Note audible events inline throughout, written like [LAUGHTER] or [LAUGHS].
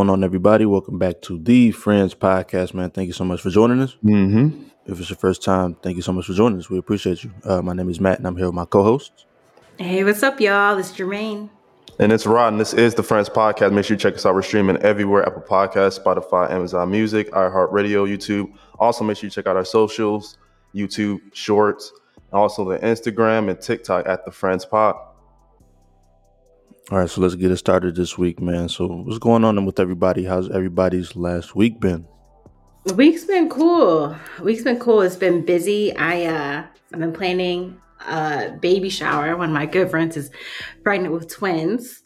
Hey, what's going on, everybody? Welcome back to the Friends Podcast, man. Thank you so much for joining us. Mm-hmm. If it's your first time, thank you so much for joining us. We appreciate you. Uh, my name is Matt, and I'm here with my co-hosts. Hey, what's up, y'all? It's Jermayne. And it's Rod, and this is the Friends Podcast. Make sure you check us out. We're streaming everywhere Apple Podcasts, Spotify, Amazon Music, iHeartRadio, YouTube. Also, make sure you check out our socials YouTube Shorts, and also the Instagram and TikTok at the Friends Pod. All right, so let's get it started this week, man. So, what's going on with everybody? How's everybody's last week been? Week's been cool. Week's been cool. It's been busy. I uh I've been planning a baby shower. One of my good friends is pregnant with twins.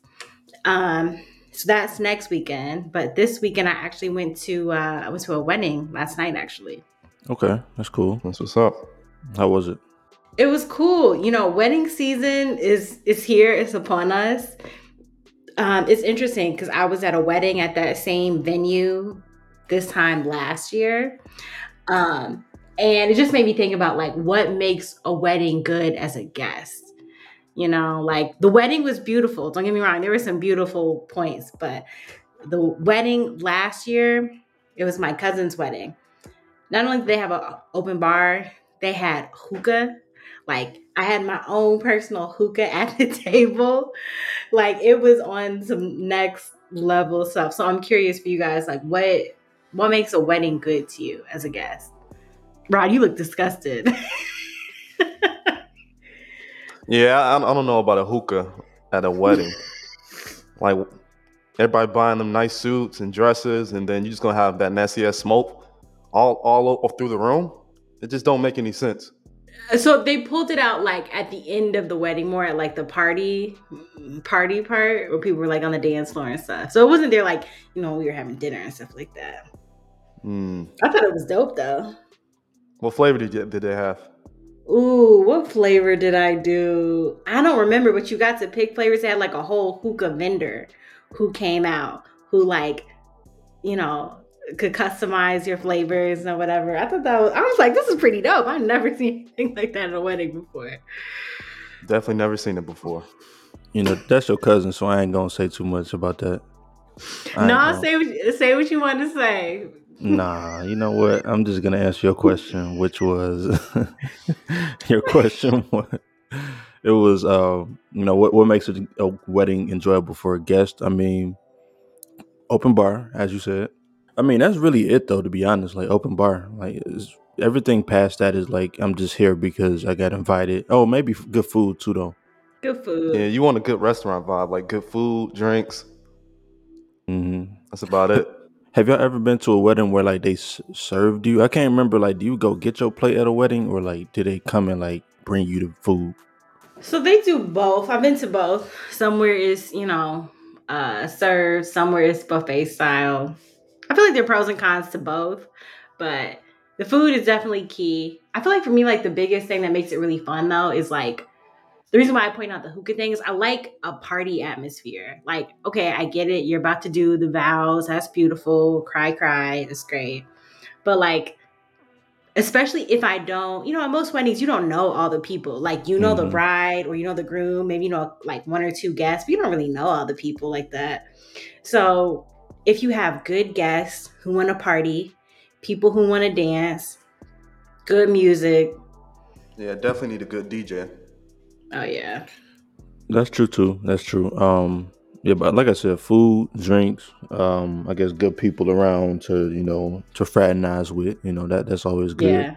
Um, so that's next weekend. But this weekend I actually went to uh I went to a wedding last night actually. Okay, that's cool. That's what's up. How was it? It was cool. You know, wedding season is is here. It's upon us. Um, it's interesting because I was at a wedding at that same venue this time last year, um, and it just made me think about like what makes a wedding good as a guest. You know, like the wedding was beautiful. Don't get me wrong; there were some beautiful points, but the wedding last year, it was my cousin's wedding. Not only did they have an open bar, they had hookah like I had my own personal hookah at the [LAUGHS] table. Like it was on some next level stuff. So I'm curious for you guys, like what what makes a wedding good to you as a guest? Rod, you look disgusted. [LAUGHS] Yeah, I, I don't know about a hookah at a wedding. [LAUGHS] like everybody buying them nice suits and dresses, and then you're just gonna have that nasty ass smoke all all through the room. It just don't make any sense. So they pulled it out like at the end of the wedding, more at like the party party part where people were like on the dance floor and stuff. So it wasn't there like, you know, we were having dinner and stuff like that. Mm. I thought it was dope though. What flavor did you, did they have? Ooh, what flavor did I do? I don't remember, but you got to pick flavors. They had like a whole hookah vendor who came out who like, you know, could customize your flavors and whatever. I thought that was I was like, this is pretty dope. I've never [LAUGHS] seen anything like that at a wedding before. Definitely never seen it before. You know, that's your cousin, so I ain't gonna say too much about that. I No, say what you, say what you want to say. Nah, you know what? I'm just gonna answer your question, which was [LAUGHS] your question was it was uh you know what what makes a, a wedding enjoyable for a guest? I mean, open bar, as you said. I mean, that's really it though, to be honest. Like open bar, like it's, everything past that is like I'm just here because I got invited. Oh, maybe f- good food too though. Good food. Yeah, you want a good restaurant vibe, like good food, drinks. Mm-hmm. That's about it. [LAUGHS] Have y'all ever been to a wedding where like they s- served you? I can't remember. Like, do you go get your plate at a wedding, or like do they come and like bring you the food? So they do both. I've been to both. Somewhere is, you know, uh served, somewhere is buffet style. I feel like there are pros and cons to both, but the food is definitely key. I feel like for me, like the biggest thing that makes it really fun though is like the reason why I point out the hookah thing is I like a party atmosphere. Like, okay, I get it. You're about to do the vows. That's beautiful. Cry, cry. It's great. But like, especially if I don't, you know, at most weddings, you don't know all the people. Like, you know the Mhm. bride or you know the groom, maybe you know like one or two guests, but you don't really know all the people like that. So, if you have good guests who want to party, people who want to dance, good music. Yeah, definitely need a good DJ. Oh, yeah. That's true too. That's true. Um, yeah, but like I said, food, drinks, um, I guess good people around to you know to fraternize with. You know that that's always good. Yeah.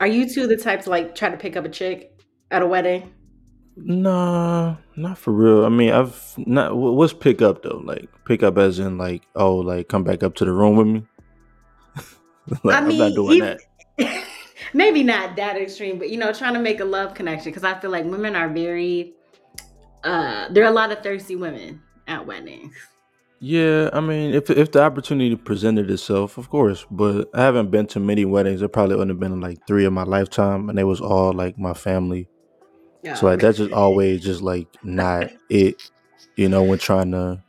Are you two the type to like try to pick up a chick at a wedding? Nah, not for real. I mean, I've not. wh- What's pick up though? Like pick up as in like oh like come back up to the room with me. [LAUGHS] like, I I'm mean, not doing if- that. [LAUGHS] maybe not that extreme, but you know, trying to make a love connection because I feel like women are very. Uh, there are a lot of thirsty women at weddings. Yeah, I mean, if if the opportunity presented itself, of course. But I haven't been to many weddings. There probably only been like three in my lifetime, and they was all like my family. Yeah. So like that's just always just like not it, you know, when trying to,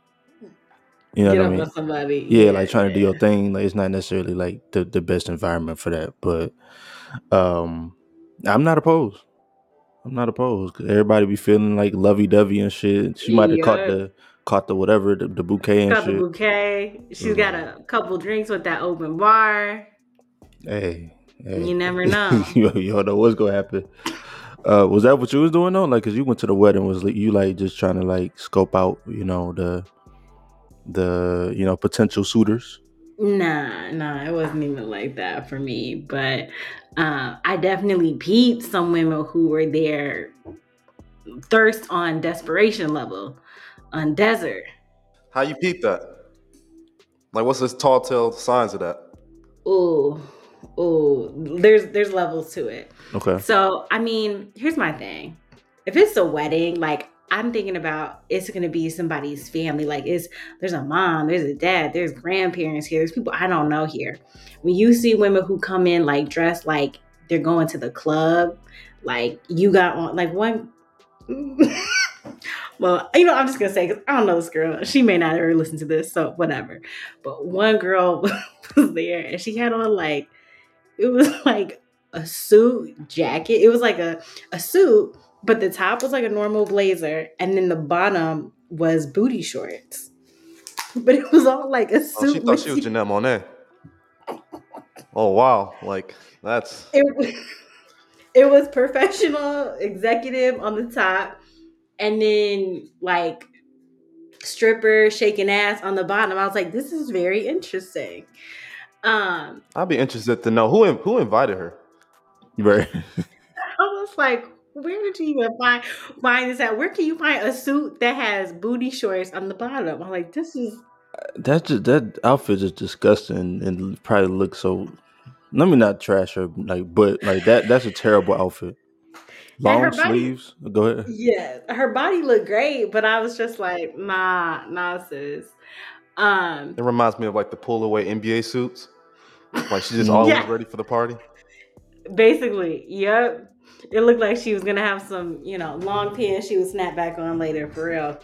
you know get what I up mean? on somebody. Yeah, like trying to do your thing. Like it's not necessarily like the the best environment for that, but um, I'm not opposed. I'm not opposed. 'cause everybody be feeling like lovey dovey and shit. She might have caught Yeah. the caught the whatever the, the bouquet and Got the shit. bouquet. She's got a couple drinks with that open bar. Hey, hey. You never [LAUGHS] know. you, you don't know what's gonna happen. Uh, was that what you was doing though? Like, cause you went to the wedding, was li- you like just trying to like scope out, you know, the the you know potential suitors? Nah, nah, it wasn't even like that for me. But uh, I definitely peeped some women who were there thirst on desperation level on desert. How you peep that? Like, what's this tall tale signs of that? Ooh, ooh, there's there's levels to it. Okay. So I mean, here's my thing. If it's a wedding, like I'm thinking about it's gonna be somebody's family. Like it's there's a mom, there's a dad, there's grandparents here, there's people I don't know here. When you see women who come in like dressed like they're going to the club, like you got on like one [LAUGHS] well, you know, I'm just gonna say because I don't know this girl. She may not ever listen to this, so whatever. But one girl [LAUGHS] was there and she had on like it was [LAUGHS] like a suit jacket. It was like a, a suit, but the top was like a normal blazer, and then the bottom was booty shorts. [LAUGHS] But it was all like a suit. Oh, she thought she was Janelle Monáe. Oh wow, like that's [LAUGHS] it, was- it was professional executive on the top, and then like stripper shaking ass on the bottom. I was like, this is very interesting. Um, I'd be interested to know who who invited her. Right. I was like, where did you even find find this at? Where can you find a suit that has booty shorts on the bottom? I'm like, this is That just that outfit is disgusting and probably looks so. Let me not trash her, like, but like that. That's a terrible outfit. Long body- sleeves. Go ahead. yeah. Her body looked great, but I was just like, nah, nah, sis. Um, It reminds me of like the pull away NBA suits. Like she's just [LAUGHS] always Yeah. ready for the party. basically, yep. It looked like she was gonna have some, you know, long pants she would snap back on later for real.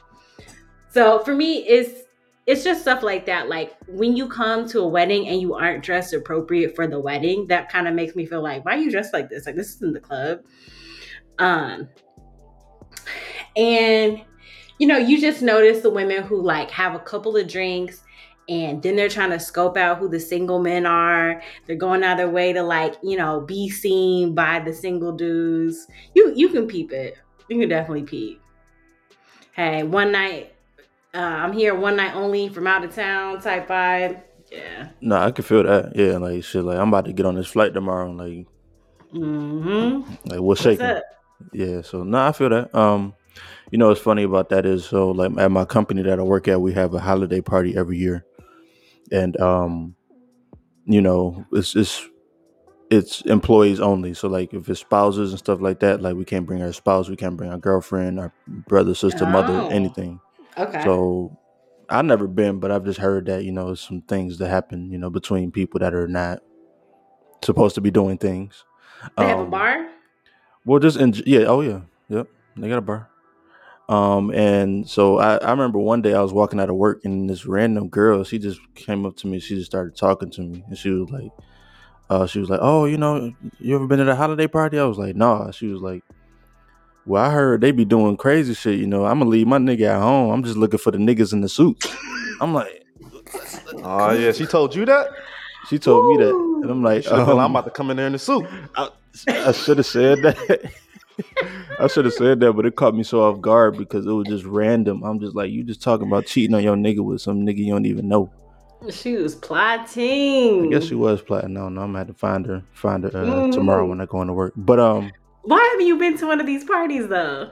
So for me, it's it's just stuff like that. Like when you come to a wedding and you aren't dressed appropriate for the wedding, that kind of makes me feel like, why are you dressed like this? Like this isn't the club. Um and you know, you just notice the women who like have a couple of drinks and then they're trying to scope out who the single men are. They're going out of their way to like, you know, be seen by the single dudes. You you can peep it. You can definitely peep. Hey, one night, uh, I'm here one night only from out of town type vibe. Yeah. No, I can feel that. Yeah, like shit. Like I'm about to get on this flight tomorrow. Like, Mm-hmm. like what's What's shaking? up? Yeah, so no, I feel that. Um, you know, what's funny about that is so like at my company that I work at, we have a holiday party every year, and um, you know, it's it's it's employees only. So like if it's spouses and stuff like that, like we can't bring our spouse, we can't bring our girlfriend, our brother, sister, mother, Oh. anything. Okay. So I've never been, but I've just heard that you know some things that happen, you know, between people that are not supposed to be doing things. they have a Um, bar? well, just in yeah, oh yeah, yep, they got a bar. Um, and so I, I remember one day I was walking out of work and this random girl, she just came up to me, she just started talking to me, and she was like, uh, she was like, oh, you know, you ever been to the holiday party? I was like, nah. She was like, well, I heard they be doing crazy shit. You know, I'm gonna leave my nigga at home. I'm just looking for the niggas in the suits. I'm like, [LAUGHS] Oh yeah, she told you that. she told me that, and I'm like, been, I'm um, about to come in there in the suit. I, I should have said that. [LAUGHS] I should have said that, but it caught me so off guard because it was just random. I'm just like, you just talking about cheating on your nigga with some nigga you don't even know. She was plotting. I guess she was plotting. No, no, I'm gonna have to find her, find her uh, Mhm. tomorrow when I go into work. But um, Why haven't you been to one of these parties though?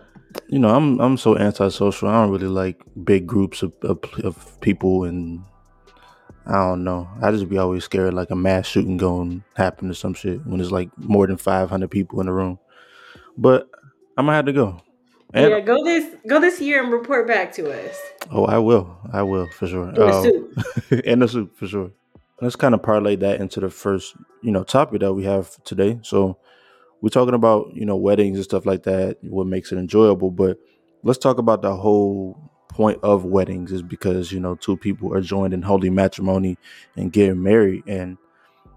you know, I'm I'm so antisocial. I don't really like big groups of of, of people, and I don't know. I just be always scared like a mass shooting going happen or some shit when there's like more than 500 people in the room. But I'm gonna have to go. And, yeah, go this go this year and report back to us. Oh, I will. I will for sure. In a Um, suit. [LAUGHS] in the soup for sure. Let's kind of parlay that into the first, you know, topic that we have today. So we're talking about, you know, weddings and stuff like that, what makes it enjoyable. But let's talk about the whole point of weddings is because, you know, two people are joined in holy matrimony and getting married. And,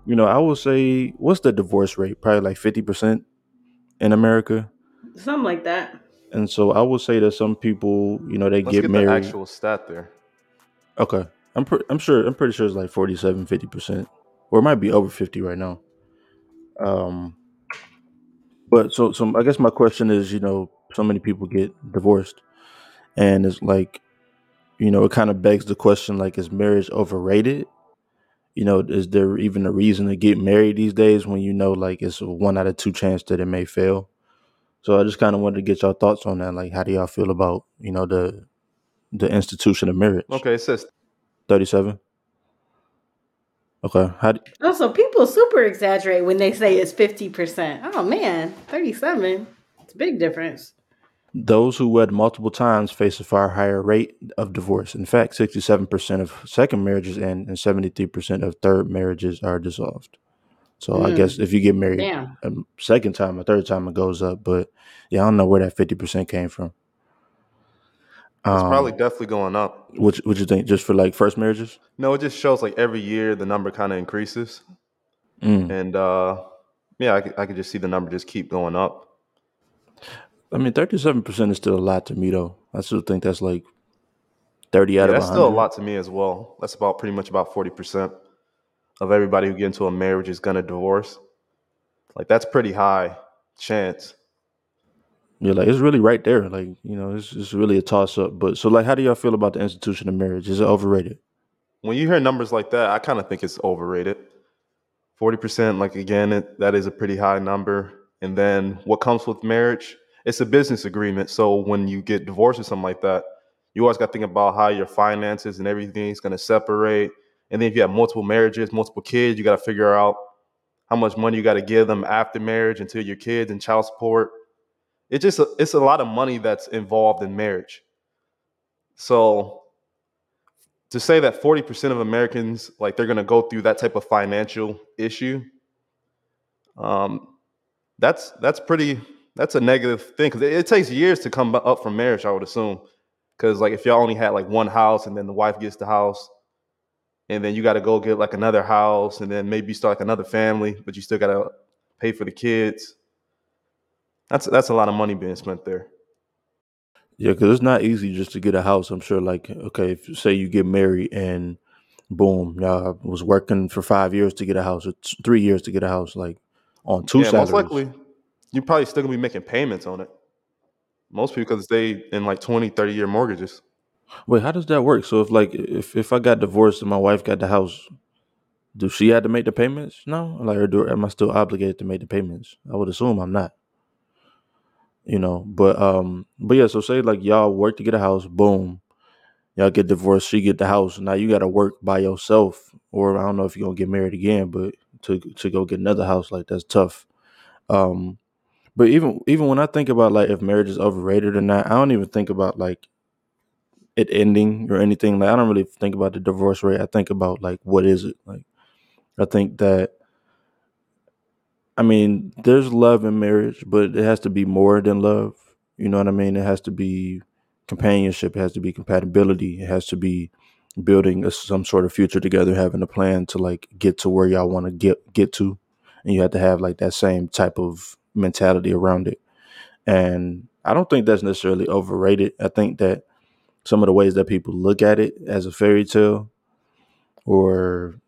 you know, I will say, what's the divorce rate? Probably like 50% in America. Something like that. And so I will say that some people, you know, they Let's get, get, married. the actual stat there. Okay. I'm pre- I'm sure I'm pretty sure it's like 47 50%. Or it might be over 50 right now. Um but so so I guess my question is, you know, so many people get divorced and it's like you know, it kind of begs the question like is marriage overrated? You know, is there even a reason to get married these days when you know like it's a one out of two chance that it may fail? So I just kind of wanted to get your thoughts on that. Like, how do y'all feel about you know the the institution of marriage? Okay, it says Thirty-seven. Okay. How? Do, oh, Also, people super exaggerate when they say it's 50%. Oh man, 37. It's a big difference. Those who wed multiple times face a far higher rate of divorce. In fact, sixty-seven percent of second marriages end, and seventy-three percent of third marriages are dissolved. So I Mm. guess if you get married Damn. a second time, a third time, it goes up. But yeah, I don't know where that fifty percent came from. it's Um, probably definitely going up. What what you think? Just for like first marriages? No, it just shows like every year the number kind of increases, Mm. and uh, yeah, I could, I could just see the number just keep going up. I mean, thirty-seven percent is still a lot to me, though. I still think that's like thirty out Yeah, of that's still a lot to me as well. That's about pretty much about forty percent of everybody who get into a marriage is gonna divorce. Like that's pretty high chance. Yeah, like it's really right there. Like you know, it's it's really a toss up. But so, like, how do y'all feel about the institution of marriage? Is it overrated? When you hear numbers like that, I kind of think it's overrated. Forty percent, like again, it, that is a pretty high number. And then what comes with marriage? It's a business agreement. So when you get divorced or something like that, you always got to think about how your finances and everything is going to separate. And then if you have multiple marriages, multiple kids, you got to figure out how much money you got to give them after marriage until your kids and child support. It's just it's a lot of money that's involved in marriage. So to say that 40% of Americans like they're going to go through that type of financial issue um that's that's pretty that's a negative thing cuz it, it takes years to come up from marriage I would assume cuz like if y'all only had like one house and then the wife gets the house and then you got to go get like another house and then maybe start like another family but you still got to pay for the kids that's that's a lot of money being spent there Yeah, because it's not easy just to get a house. I'm sure. Like, okay, if say you get married and boom, y'all was working for five years to get a house, or t- three years to get a house, like on two yeah most likely you're probably still to be making payments on it most people because they in like 20 30 year mortgages Wait, how does that work? So if like if if I got divorced and my wife got the house, do she have to make the payments? No, like or do am I still obligated to make the payments? I would assume I'm not. You know, but um, but yeah. So say like y'all work to get a house, boom, y'all get divorced, she get the house. Now you got to work by yourself, or I don't know if you're gonna get married again, but to to go get another house, like that's tough. Um, but even even when I think about like if marriage is overrated or not, I don't even think about like it ending or anything. Like I don't really think about the divorce rate. I think about like what is it? Like I think that I mean there's love in marriage, but it has to be more than love. You know what I mean? It has to be companionship. It has to be compatibility. It has to be building a, some sort of future together, having a plan to like get to where y'all want to get get to, and you have to have like that same type of mentality around it. And I don't think that's necessarily overrated. I think that some of the ways that people look at it as a fairy tale or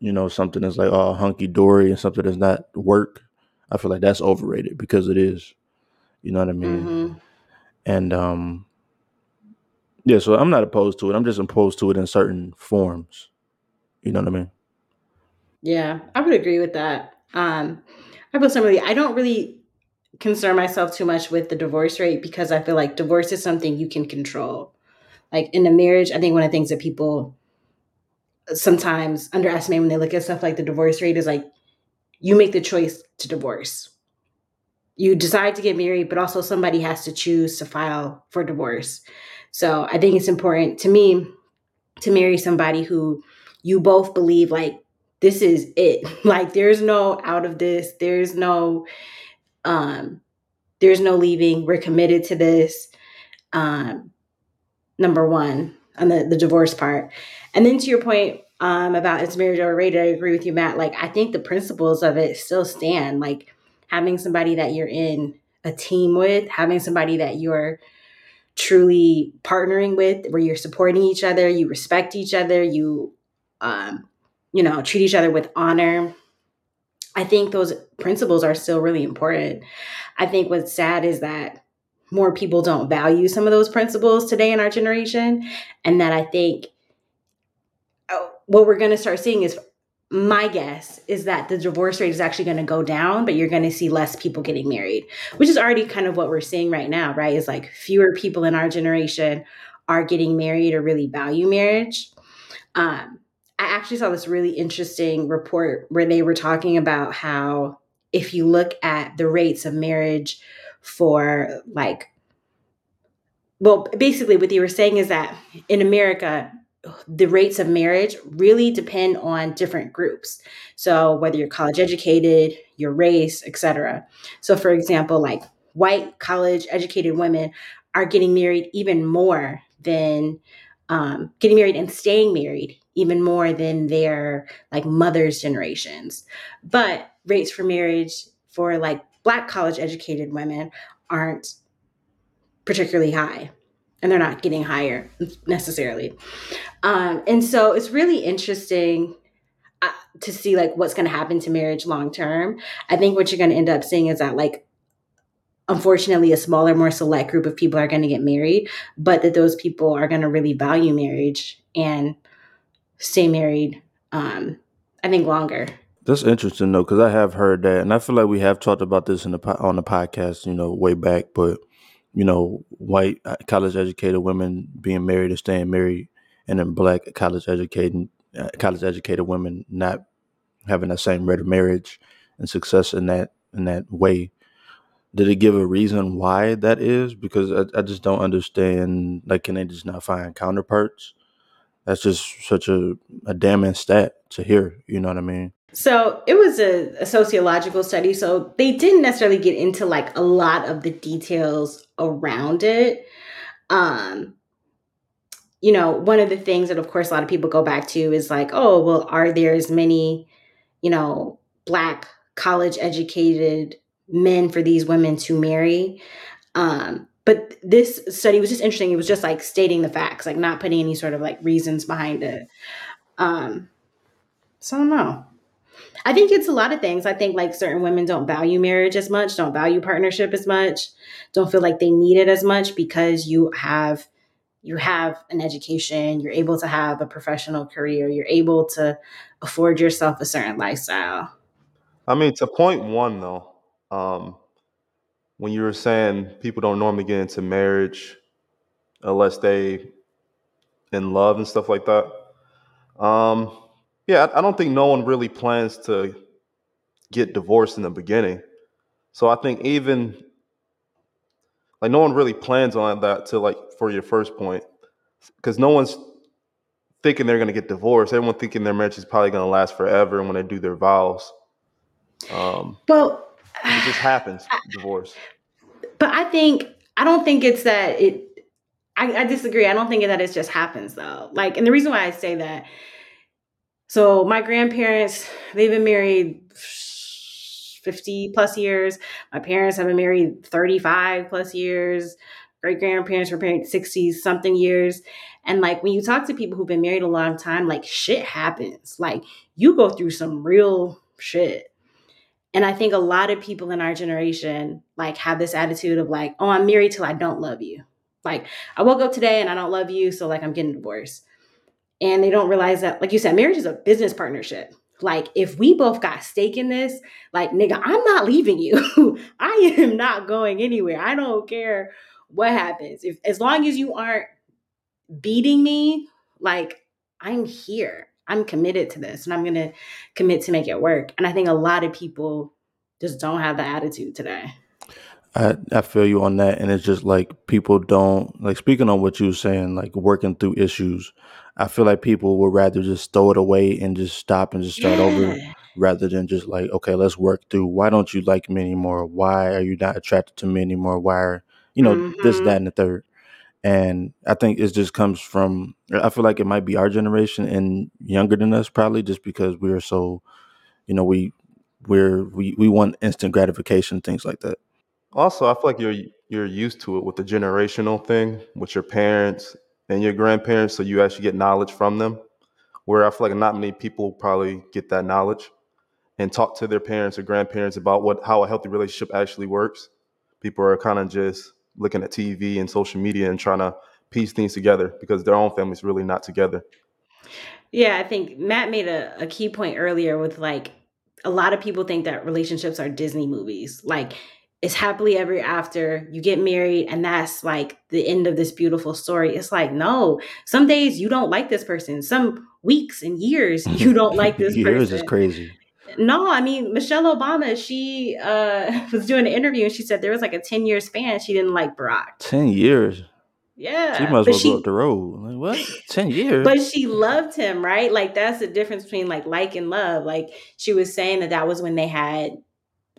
you know something that's like oh hunky dory and something that's not work i feel like that's overrated because it is you know what i mean hmm and um yeah so i'm not opposed to it i'm just opposed to it in certain forms you know what i mean Yeah, I would agree with that. Um, I feel similarly. I don't really concern myself too much with the divorce rate because I feel like divorce is something you can control. Like in a marriage, I think one of the things that people sometimes underestimate when they look at stuff like the divorce rate is like you make the choice to divorce. You decide to get married, but also somebody has to choose to file for divorce. So I think it's important to me to marry somebody who you both believe like this is it. [LAUGHS] Like there's no out of this. There's no um there's no leaving. We're committed to this. Um number one on the, the divorce part. And then to your point um, about it's marriage overrated, I agree with you, Matt. Like I think the principles of it still stand. Like having somebody that you're in a team with, having somebody that you're truly partnering with, where you're supporting each other, you respect each other, you, um, you know, treat each other with honor. I think those principles are still really important. I think what's sad is that more people don't value some of those principles today in our generation. And that I think oh, what we're going to start seeing is my guess is that the divorce rate is actually going to go down, but you're going to see less people getting married, which is already kind of what we're seeing right now, right? Is like fewer people in our generation are getting married or really value marriage. Um, I actually saw this really interesting report where they were talking about how if you look at the rates of marriage for like well basically what they were saying is that in america the rates of marriage really depend on different groups. So whether you're college educated your race etc so for example like white college educated women are getting married even more than um, getting married and staying married even more than their like mothers generations. But rates for marriage for like black college educated women aren't particularly high and they're not getting higher necessarily. Um, and so it's really interesting uh, to see like what's going to happen to marriage long term. I think what you're going to end up seeing is that like unfortunately a smaller more select group of people are going to get married but that those people are going to really value marriage and stay married um, i think longer That's interesting though, because I have heard that, and I feel like we have talked about this in the po- on the podcast, you know, way back. But you know, white uh, college educated women being married or staying married, and then black college educated uh, college educated women not having that same rate of marriage and success in that in that way. Did it give a reason why that is? Because I, I just don't understand. Like, can they just not find counterparts? That's just such a, a damning stat to hear. You know what I mean? So it was a, a, sociological study. So they didn't necessarily get into like a lot of the details around it. Um, you know, one of the things that, of course, a lot of people go back to is like, oh, well, are there as many, you know, black college educated men for these women to marry? Um, but this study was just interesting. It was just like stating the facts, like not putting any sort of like reasons behind it. Um, so I don't know. I think it's a lot of things. I think like certain women don't value marriage as much, don't value partnership as much, don't feel like they need it as much because you have you have an education, you're able to have a professional career, you're able to afford yourself a certain lifestyle. I mean, to point one though, um, when you were saying people don't normally get into marriage unless they in love and stuff like that. Um, yeah, I don't think no one really plans to get divorced in the beginning. So I think even like no one really plans on that to like for your first point because no one's thinking they're going to get divorced. Everyone thinking their marriage is probably going to last forever when they do their vows. Um, well, it just happens, divorce. But I think I don't think it's that it. I, I disagree. I don't think that it just happens though. Like, and the reason why I say that so my grandparents, they've been married 50 plus years. My parents have been married 35 plus years. Great grandparents were married 60 something years. And like when you talk to people who've been married a long time, like shit happens. Like you go through some real shit. And I think a lot of people in our generation like have this attitude of like, oh, I'm married till I don't love you. Like I woke up today and I don't love you, so like I'm getting divorced. And they don't realize that like you said marriage is a business partnership. Like if we both got stake in this like nigga i'm not leaving you. [LAUGHS] I am not going anywhere. I don't care what happens. If as long as you aren't beating me like i'm here i'm committed to this and i'm gonna commit to make it work. And i think a lot of people just don't have the attitude today. I, I feel you on that. And it's just like people don't like speaking on what you were saying like working through issues i feel like people would rather just throw it away and just stop and just start over rather than just like okay let's work through why don't you like me anymore? Why are you not attracted to me anymore? Why are you know this hmm that and the third and i think it just comes from i feel like it might be our generation and younger than us probably just because we are so you know we we're we, we want instant gratification things like that Also, I feel like you're you're used to it with the generational thing with your parents and your grandparents, so you actually get knowledge from them. Where I feel like not many people probably get that knowledge and talk to their parents or grandparents about what how a healthy relationship actually works. People are kind of just looking at TV and social media and trying to piece things together because their own family's really not together. Yeah, I think Matt made a, a key point earlier with like a lot of people think that relationships are Disney movies. Like it's happily ever after, you get married, and that's like the end of this beautiful story. It's like, no, some days you don't like this person, some weeks and years [LAUGHS] you don't like this Years person. is crazy. No, I mean Michelle Obama, she uh [LAUGHS] was doing an interview and she said there was like a 10 year span she didn't like Barack. Ten years. Yeah. She might as well she go up the road. Like what? Ten years. but she loved him, right? Like that's the difference between like like and love. Like she was saying that that was when they had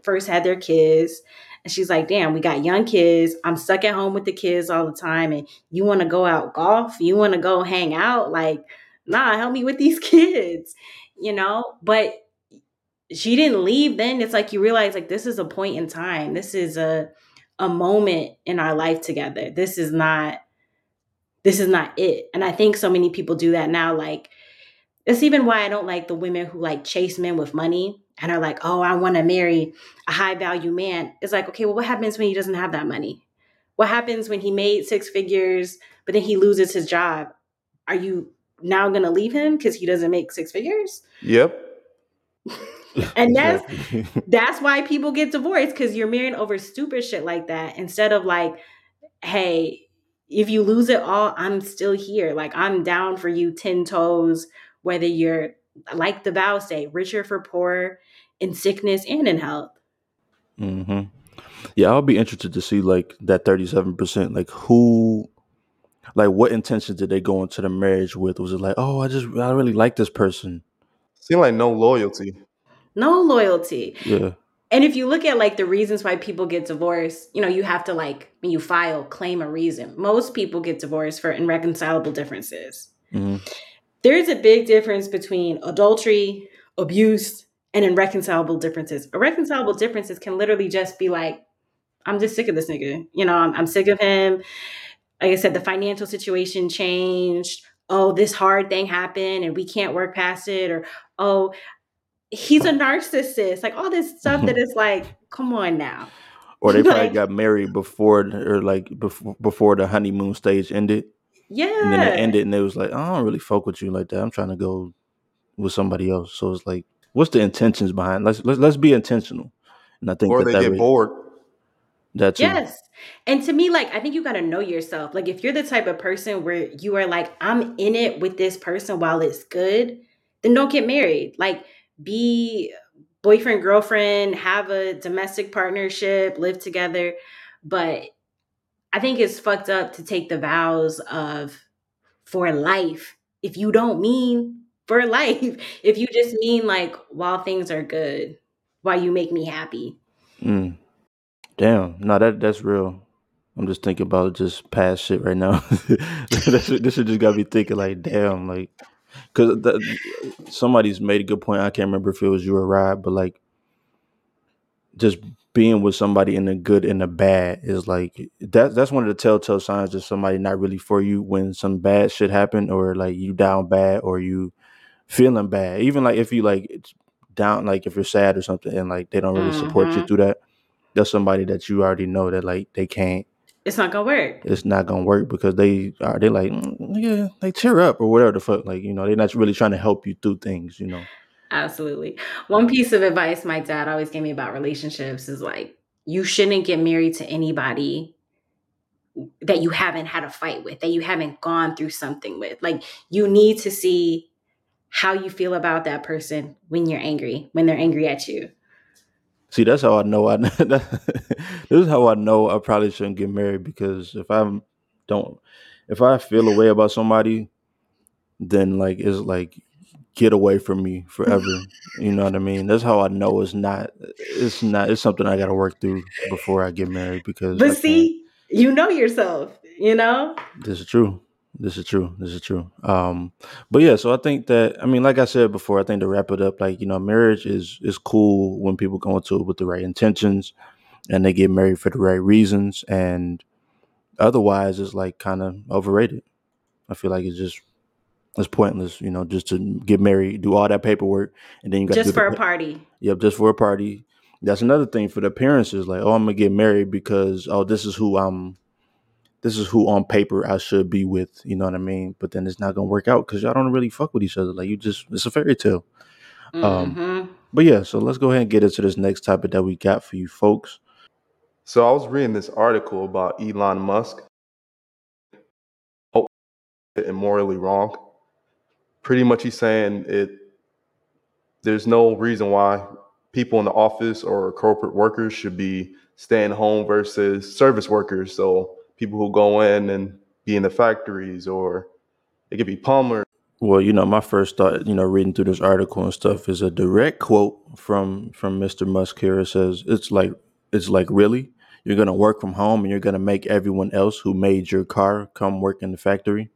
first had their kids. And she's like, damn, we got young kids. I'm stuck at home with the kids all the time. And you want to go out golf? You want to go hang out? Like, nah, help me with these [LAUGHS] kids, you know? But she didn't leave then. It's like you realize like this is a point in time. This is a a moment in our life together. This is not this is not it. And I think so many people do that now. Like, it's even why I don't like the women who like chase men with money and are like, oh, I want to marry a high value man. It's like, okay, well, what happens when he doesn't have that money? What happens when he made six figures, but then he loses his job? Are you now going to leave him because he doesn't make six figures? Yep. [LAUGHS] And [LAUGHS] that's that's why people get divorced because you're marrying over stupid shit like that instead of like, hey, if you lose it all, I'm still here. Like I'm down for you 10 toes, whether you're like the vows say, richer for poor, in sickness and in health. hmm Yeah, I'll be interested to see like that thirty-seven percent. Like who, like what intentions did they go into the marriage with? Was it like, oh, I just I really like this person? Seem like no loyalty. No loyalty. Yeah. And if you look at like the reasons why people get divorced, you know, you have to like when you file claim a reason. Most people get divorced for irreconcilable differences. hmm There's a big difference between adultery, abuse, and irreconcilable differences. Irreconcilable differences can literally just be like, I'm just sick of this nigga. You know, I'm, I'm sick of him. Like I said, the financial situation changed. Oh, this hard thing happened and we can't work past it. Or, oh, he's a narcissist. Like all this stuff mm-hmm. that is like, come on now. Or they probably Like, got married before the- or like before before the honeymoon stage ended, Yeah. and then it ended, and they was like, I don't really fuck with you like that. I'm trying to go with somebody else. So it's like, what's the intentions behind? Let's let's let's be intentional. And I think Or that they that get re- bored. that. Yes. And to me, like, I think you got to know yourself. Like, if you're the type of person where you are like, I'm in it with this person while it's good, then don't get married. Like, be boyfriend, girlfriend, have a domestic partnership, live together. But I think it's fucked up to take the vows of for life if you don't mean for [LAUGHS] life. If you just mean like while things are good, while you make me happy. Mm. Damn, no, that that's real. I'm just thinking about just past shit right now. [LAUGHS] this, this shit just got me thinking like, damn, like, because somebody's made a good point. I can't remember if it was you or Rod, but like, just being with somebody in the good and the bad is like that. That's one of the telltale signs that somebody not really for you when some bad shit happen or like you down bad or you feeling bad. Even like if you like it's down, like if you're sad or something, and like they don't really support you Mhm. through that. That's somebody that you already know that like they can't It's not gonna work. it's not gonna work because they are they like "Mm, yeah they cheer up or whatever the fuck like you know they're not really trying to help you through things you know Absolutely. One piece of advice my dad always gave me about relationships is like, you shouldn't get married to anybody that you haven't had a fight with, that you haven't gone through something with. Like, you need to see how you feel about that person when you're angry, when they're angry at you. See that's how I know I [LAUGHS] this is how I know I probably shouldn't get married because if I don't if I feel a way about somebody then like it's like get away from me forever you know what I mean that's how I know it's not it's not it's something I got to work through before I get married because I But can't see, you know yourself, you know? This is true. This is true. This is true. Um, but yeah, so I think that I mean, like I said before, I think to wrap it up, like you know, marriage is is cool when people go into it with the right intentions. and they get married for the right reasons, and otherwise it's like kind of overrated. I feel like it's just it's pointless, you know, just to get married, do all that paperwork, and then you got just for the, a party. Yep, just for a party. That's another thing for the parents is like, oh, I'm gonna get married because oh, this is who I'm. This is who on paper I should be with. You know what I mean? But then it's not gonna work out because y'all don't really fuck with each other. Like you just, it's a fairy tale. Um, Mhm. but yeah, so let's go ahead and get into this next topic that we got for you folks. So I was reading this article about Elon Musk. Oh, and morally wrong. Pretty much, he's saying it. There's no reason why people in the office or corporate workers should be staying home versus service workers. So people who go in and be in the factories, or it could be Palmer. Well, you know, my first thought, you know, reading through this article and stuff is a direct quote from from Mr. Musk here. It says it's like it's like really you're gonna work from home and you're gonna make everyone else who made your car come work in the factory.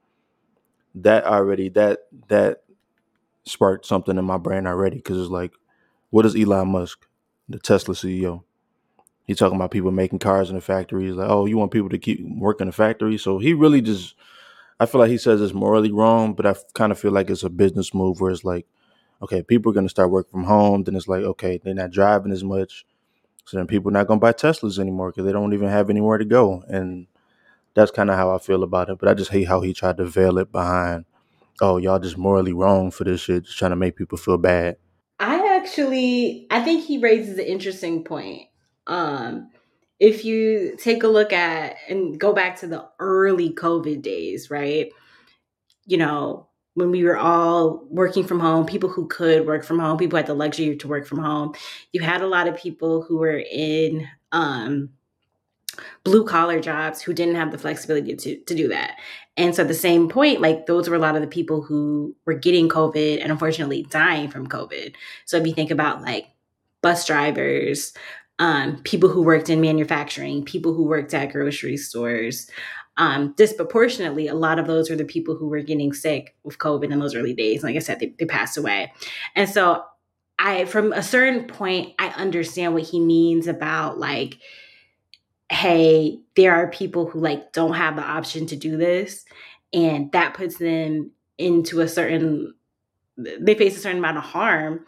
That already that that sparked something in my brain already because it's like, what is Elon Musk, the Tesla CEO? He talking about people making cars in the factories. Like, oh, you want people to keep working in the factory? So he really just I feel like he says it's morally wrong, but I kind of feel like it's a business move where it's like, okay, people are going to start working from home. Then it's like, okay, they're not driving as much. So then people are not going to buy Teslas anymore because they don't even have anywhere to go. And that's kind of how I feel about it. But I just hate how he tried to veil it behind, oh, y'all just morally wrong for this shit, just trying to make people feel bad. I actually I think he raises an interesting point. Um if you take a look at and go back to the early COVID days, right? You know, when we were all working from home, people who could work from home, people had the luxury to work from home. You had a lot of people who were in um blue collar jobs who didn't have the flexibility to, to do that. And so at the same point, like those were a lot of the people who were getting COVID and unfortunately dying from COVID. So if you think about like bus drivers, um, people who worked in manufacturing, people who worked at grocery stores, um, disproportionately, a lot of those were the people who were getting sick with COVID in those early days. Like I said, they, they passed away. And so I, from a certain point, I understand what he means about like, hey, there are people who like don't have the option to do this, and that puts them into a certain they face a certain amount of harm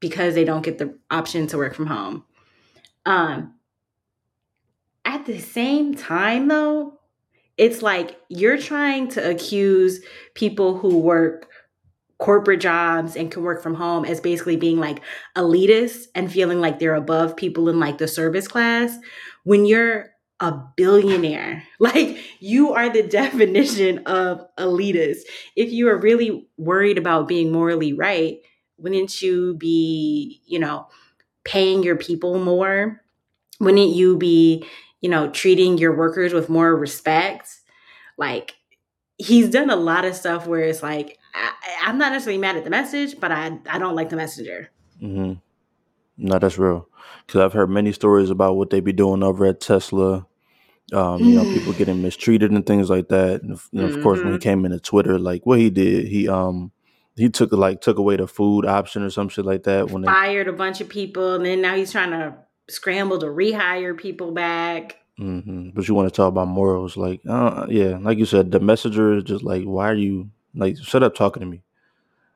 because they don't get the option to work from home. Um at the same time though, it's like you're trying to accuse people who work corporate jobs and can work from home as basically being like elitist and feeling like they're above people in like the service class when you're a billionaire. [LAUGHS] Like you are the [LAUGHS] definition of elitist. If you are really worried about being morally right, wouldn't you be, you know, paying your people more? Wouldn't you be, you know, treating your workers with more respect? Like he's done a lot of stuff where it's like I, I'm not necessarily mad at the message, but I I don't like the messenger. Mm-hmm. No, that's real. Because I've heard many stories about what they be doing over at Tesla. Um, you know, people getting mistreated and things like that. And of, and of course, when he Mhm. came into Twitter, like what he did, he um he took like took away the food option or some shit like that. When they Fired a bunch of people, and then now he's trying to scramble to rehire people back. hmm But you want to talk about morals, like, uh, yeah, like you said, the messenger is just like, why are you like, shut up talking to me?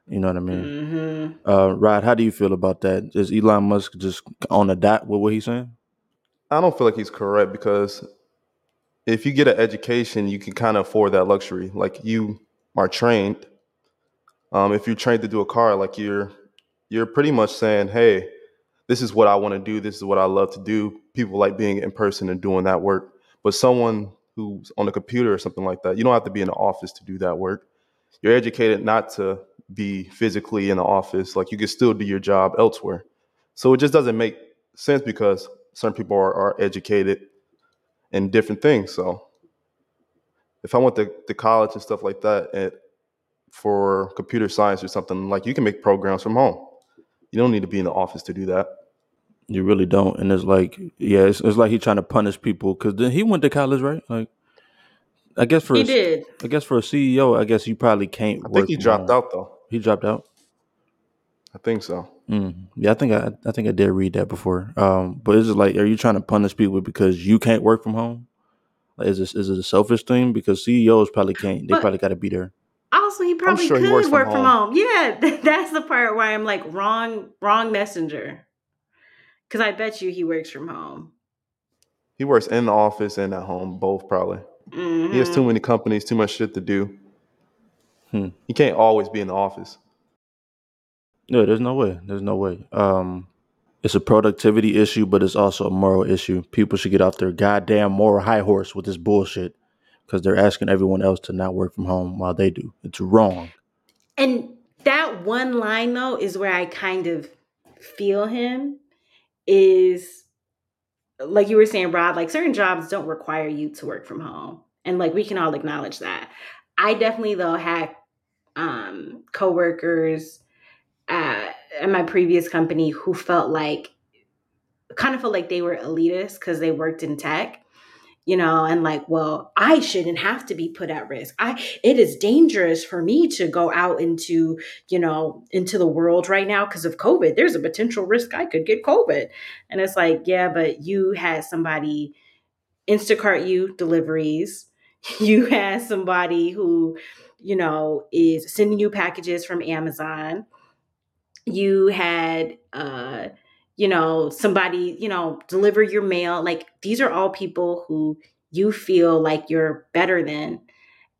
You know what I mean? hmm Uh, Rod, how do you feel about that? Is Elon Musk just on the dot with what he's saying? I don't feel like he's correct because if you get an education, you can kind of afford that luxury. Like you are trained. Um, if you're trained to do a car, like you're you're pretty much saying, "Hey, this is what I want to do. This is what I love to do." People like being in person and doing that work. But someone who's on a computer or something like that, you don't have to be in the office to do that work. You're educated not to be physically in the office. Like you can still do your job elsewhere. So it just doesn't make sense because certain people are, are educated in different things. So if I went to, to college and stuff like that and for computer science or something, like you can make programs from home. You don't need to be in the office to do that. You really don't. And it's like, yeah, it's, it's like he's trying to punish people because then he went to college, right? Like, I guess for He a, did. I guess for a CEO, I guess you probably can't I work think he dropped home. out though. He dropped out. I think so. Mm. Yeah, I think I I think I did read that before. Um, but is it like, are you trying to punish people because you can't work from home? Like, is this is it a selfish thing? Because CEOs probably can't. They But probably got to be there. Also, he probably sure could works from work from home. home. Yeah, [LAUGHS] that's the part where I'm like wrong, wrong messenger. Because I bet you he works from home. He works in the office and at home, both probably. He has too many companies, too much shit to do. Hmm. He can't always be in the office. Yeah, there's no way. There's no way. Um, it's a productivity issue, but it's also a moral issue. People should get off their goddamn moral high horse with this bullshit because they're asking everyone else to not work from home while they do. It's wrong. And that one line though is where I kind of feel him is like you were saying, Rod, like certain jobs don't require you to work from home. And like we can all acknowledge that. I definitely though had um coworkers uh, at my previous company who felt like kind of felt like they were elitist because they worked in tech you know and like well i shouldn't have to be put at risk. I it is dangerous for me to go out into you know into the world right now because of covid. There's a potential risk i could get covid. And it's like yeah but you had somebody instacart you deliveries. [LAUGHS] You had somebody who you know is sending you packages from amazon. You had uh you know somebody you know deliver your mail like these are all people who you feel like you're better than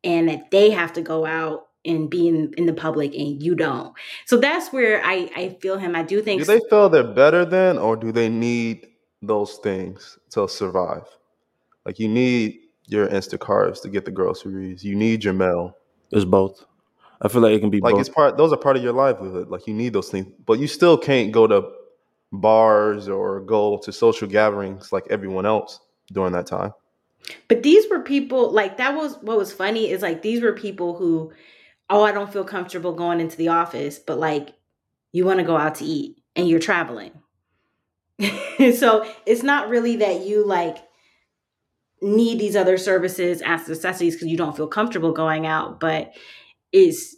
and that they have to go out and be in, in the public and you don't so that's where i i feel him i do think Do they feel they're better than, or do they need those things to survive? Like you need your Instacarts to get the groceries. You need your mail. It's both. I feel like it can be Like both. it's part. Those are part of your livelihood. Like you need those things, but you still can't go to bars or go to social gatherings like everyone else during that time. But these were people like that was what was funny is like these were people who, oh, I don't feel comfortable going into the office, but like you want to go out to eat and you're traveling. [LAUGHS] so it's not really that you like need these other services as necessities because you don't feel comfortable going out, but is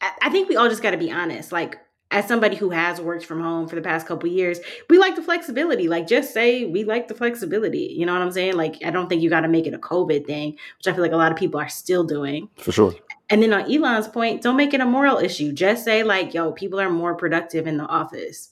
I I think we all just got to be honest. Like as somebody who has worked from home for the past couple years, we like the flexibility. Like just say we like the flexibility. You know what I'm saying? Like I don't think you got to make it a COVID thing, which I feel like a lot of people are still doing. for sure. And then on Elon's point, don't make it a moral issue. Just say like, yo, people are more productive in the office.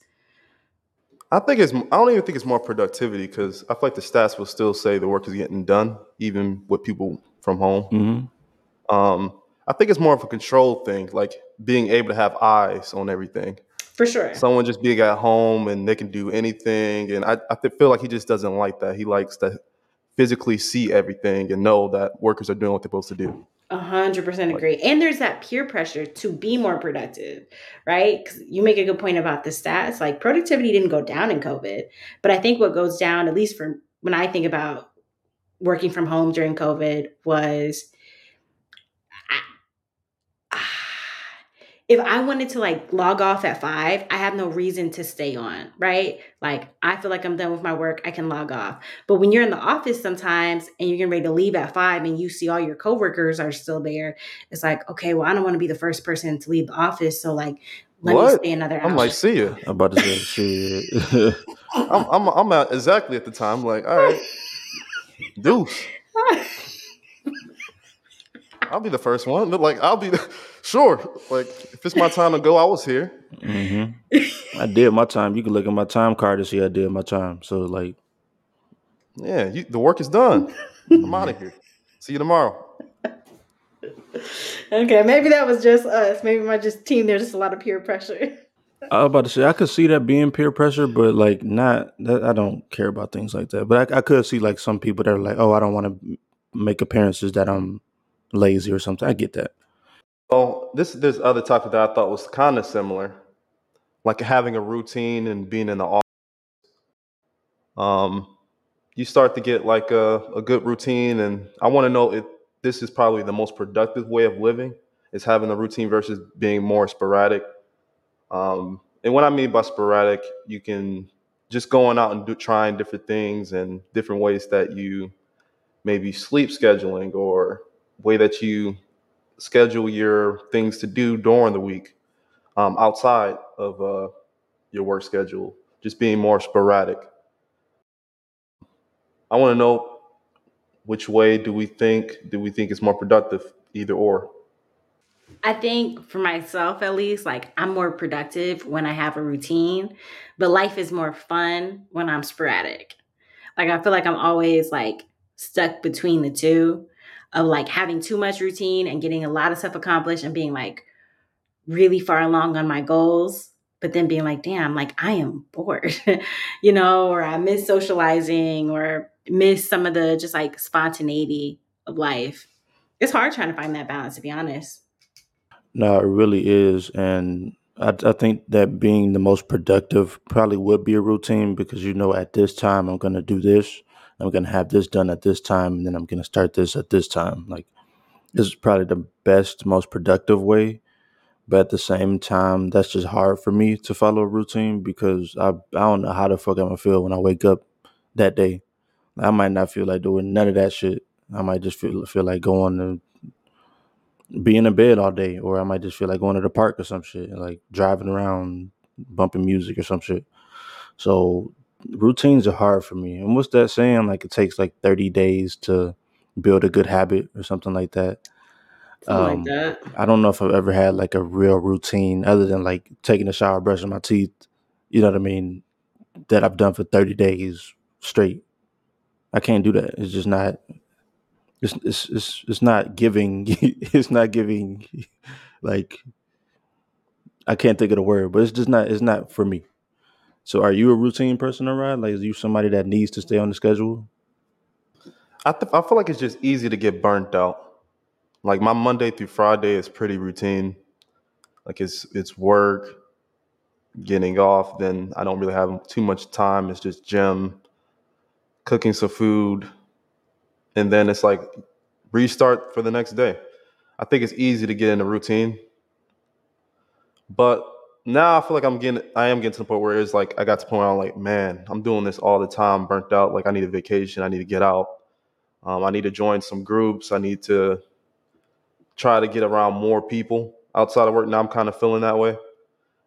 I think it's. I don't even think it's more productivity because I feel like the stats will still say the work is getting done even with people from home. hmm Um, I think it's more of a control thing, like being able to have eyes on everything. For sure. Someone just being at home and they can do anything, and I, I feel like he just doesn't like that. He likes to physically see everything and know that workers are doing what they're supposed to do. A hundred percent agree. And there's that peer pressure to be more productive, right? 'Cause you make a good point about the stats. Like productivity didn't go down in COVID, but I think what goes down, at least for when I think about working from home during COVID, was if I wanted to like log off at five, I have no reason to stay on, right? Like I feel like I'm done with my work, I can log off. But when you're in the office sometimes and you're getting ready to leave at five and you see all your coworkers are still there, it's like, okay, well, I don't want to be the first person to leave the office. So like let me stay another hour. I'm like, see ya. I'm about to say shit. [LAUGHS] I'm, I'm, I'm out exactly at the time. Like, all right, deuce. [LAUGHS] I'll be the first one. Like, I'll be the, sure. Like, if it's my time to go, I was here. hmm I did my time. You can look at my time card to see I did my time. So like, Yeah, you, the work is done. I'm out of here. See you tomorrow. okay, maybe that was just us. Maybe my just team, there's just a lot of peer pressure. I was about to say I could see that being peer pressure, but like not that I don't care about things like that. But I, I could see like some people that are like, oh, I don't want to make appearances that I'm lazy or something. I get that. Oh, this this other topic that I thought was kind of similar, like having a routine and being in the office. Um, you start to get like a, a good routine, and I want to know if this is probably the most productive way of living is having a routine versus being more sporadic. Um, and what I mean by sporadic, you can just going out and do, trying different things and different ways that you maybe sleep scheduling or way that you schedule your things to do during the week um, outside of uh, your work schedule, just being more sporadic. I want to know which way do we think do we think is more productive, either or? I think for myself at least, like I'm more productive when I have a routine, but life is more fun when I'm sporadic. Like I feel like I'm always like stuck between the two of like having too much routine and getting a lot of stuff accomplished and being like really far along on my goals, but then being like, damn, like I am bored, [LAUGHS] you know, or I miss socializing or miss some of the just like spontaneity of life. It's hard trying to find that balance, to be honest. No, it really is, and I, I think that being the most productive probably would be a routine because you know at this time I'm gonna do this, I'm gonna have this done at this time, and then I'm gonna start this at this time. Like this is probably the best, most productive way. But at the same time, that's just hard for me to follow a routine because I I don't know how the fuck I'm gonna feel when I wake up that day. I might not feel like doing none of that shit. I might just feel feel like going to be in bed all day, or I might just feel like going to the park or some shit, like driving around, bumping music or some shit. So routines are hard for me. And what's that saying? Like it takes like 30 days to build a good habit or something like that. Something like Um, that. I don't know if I've ever had like a real routine other than like taking a shower, brushing my teeth, you know what I mean, that I've done for 30 days straight. I can't do that. It's just not it's it's it's, it's not giving [LAUGHS] it's not giving like I can't think of the word, but it's just not it's not for me. So are you a routine person, Rod? Like, is you somebody that needs to stay on the schedule? I th- I feel like it's just easy to get burnt out. Like my Monday through Friday is pretty routine. Like it's it's work, getting off. Then I don't really have too much time. It's just gym, cooking some food, and then it's like restart for the next day. I think it's easy to get in a routine, but now I feel like I'm getting I am getting to the point where it's like I got to the point where I'm like, man, I'm doing this all the time, burnt out. Like I need a vacation. I need to get out. Um, I need to join some groups. I need to try to get around more people outside of work. Now I'm kind of feeling that way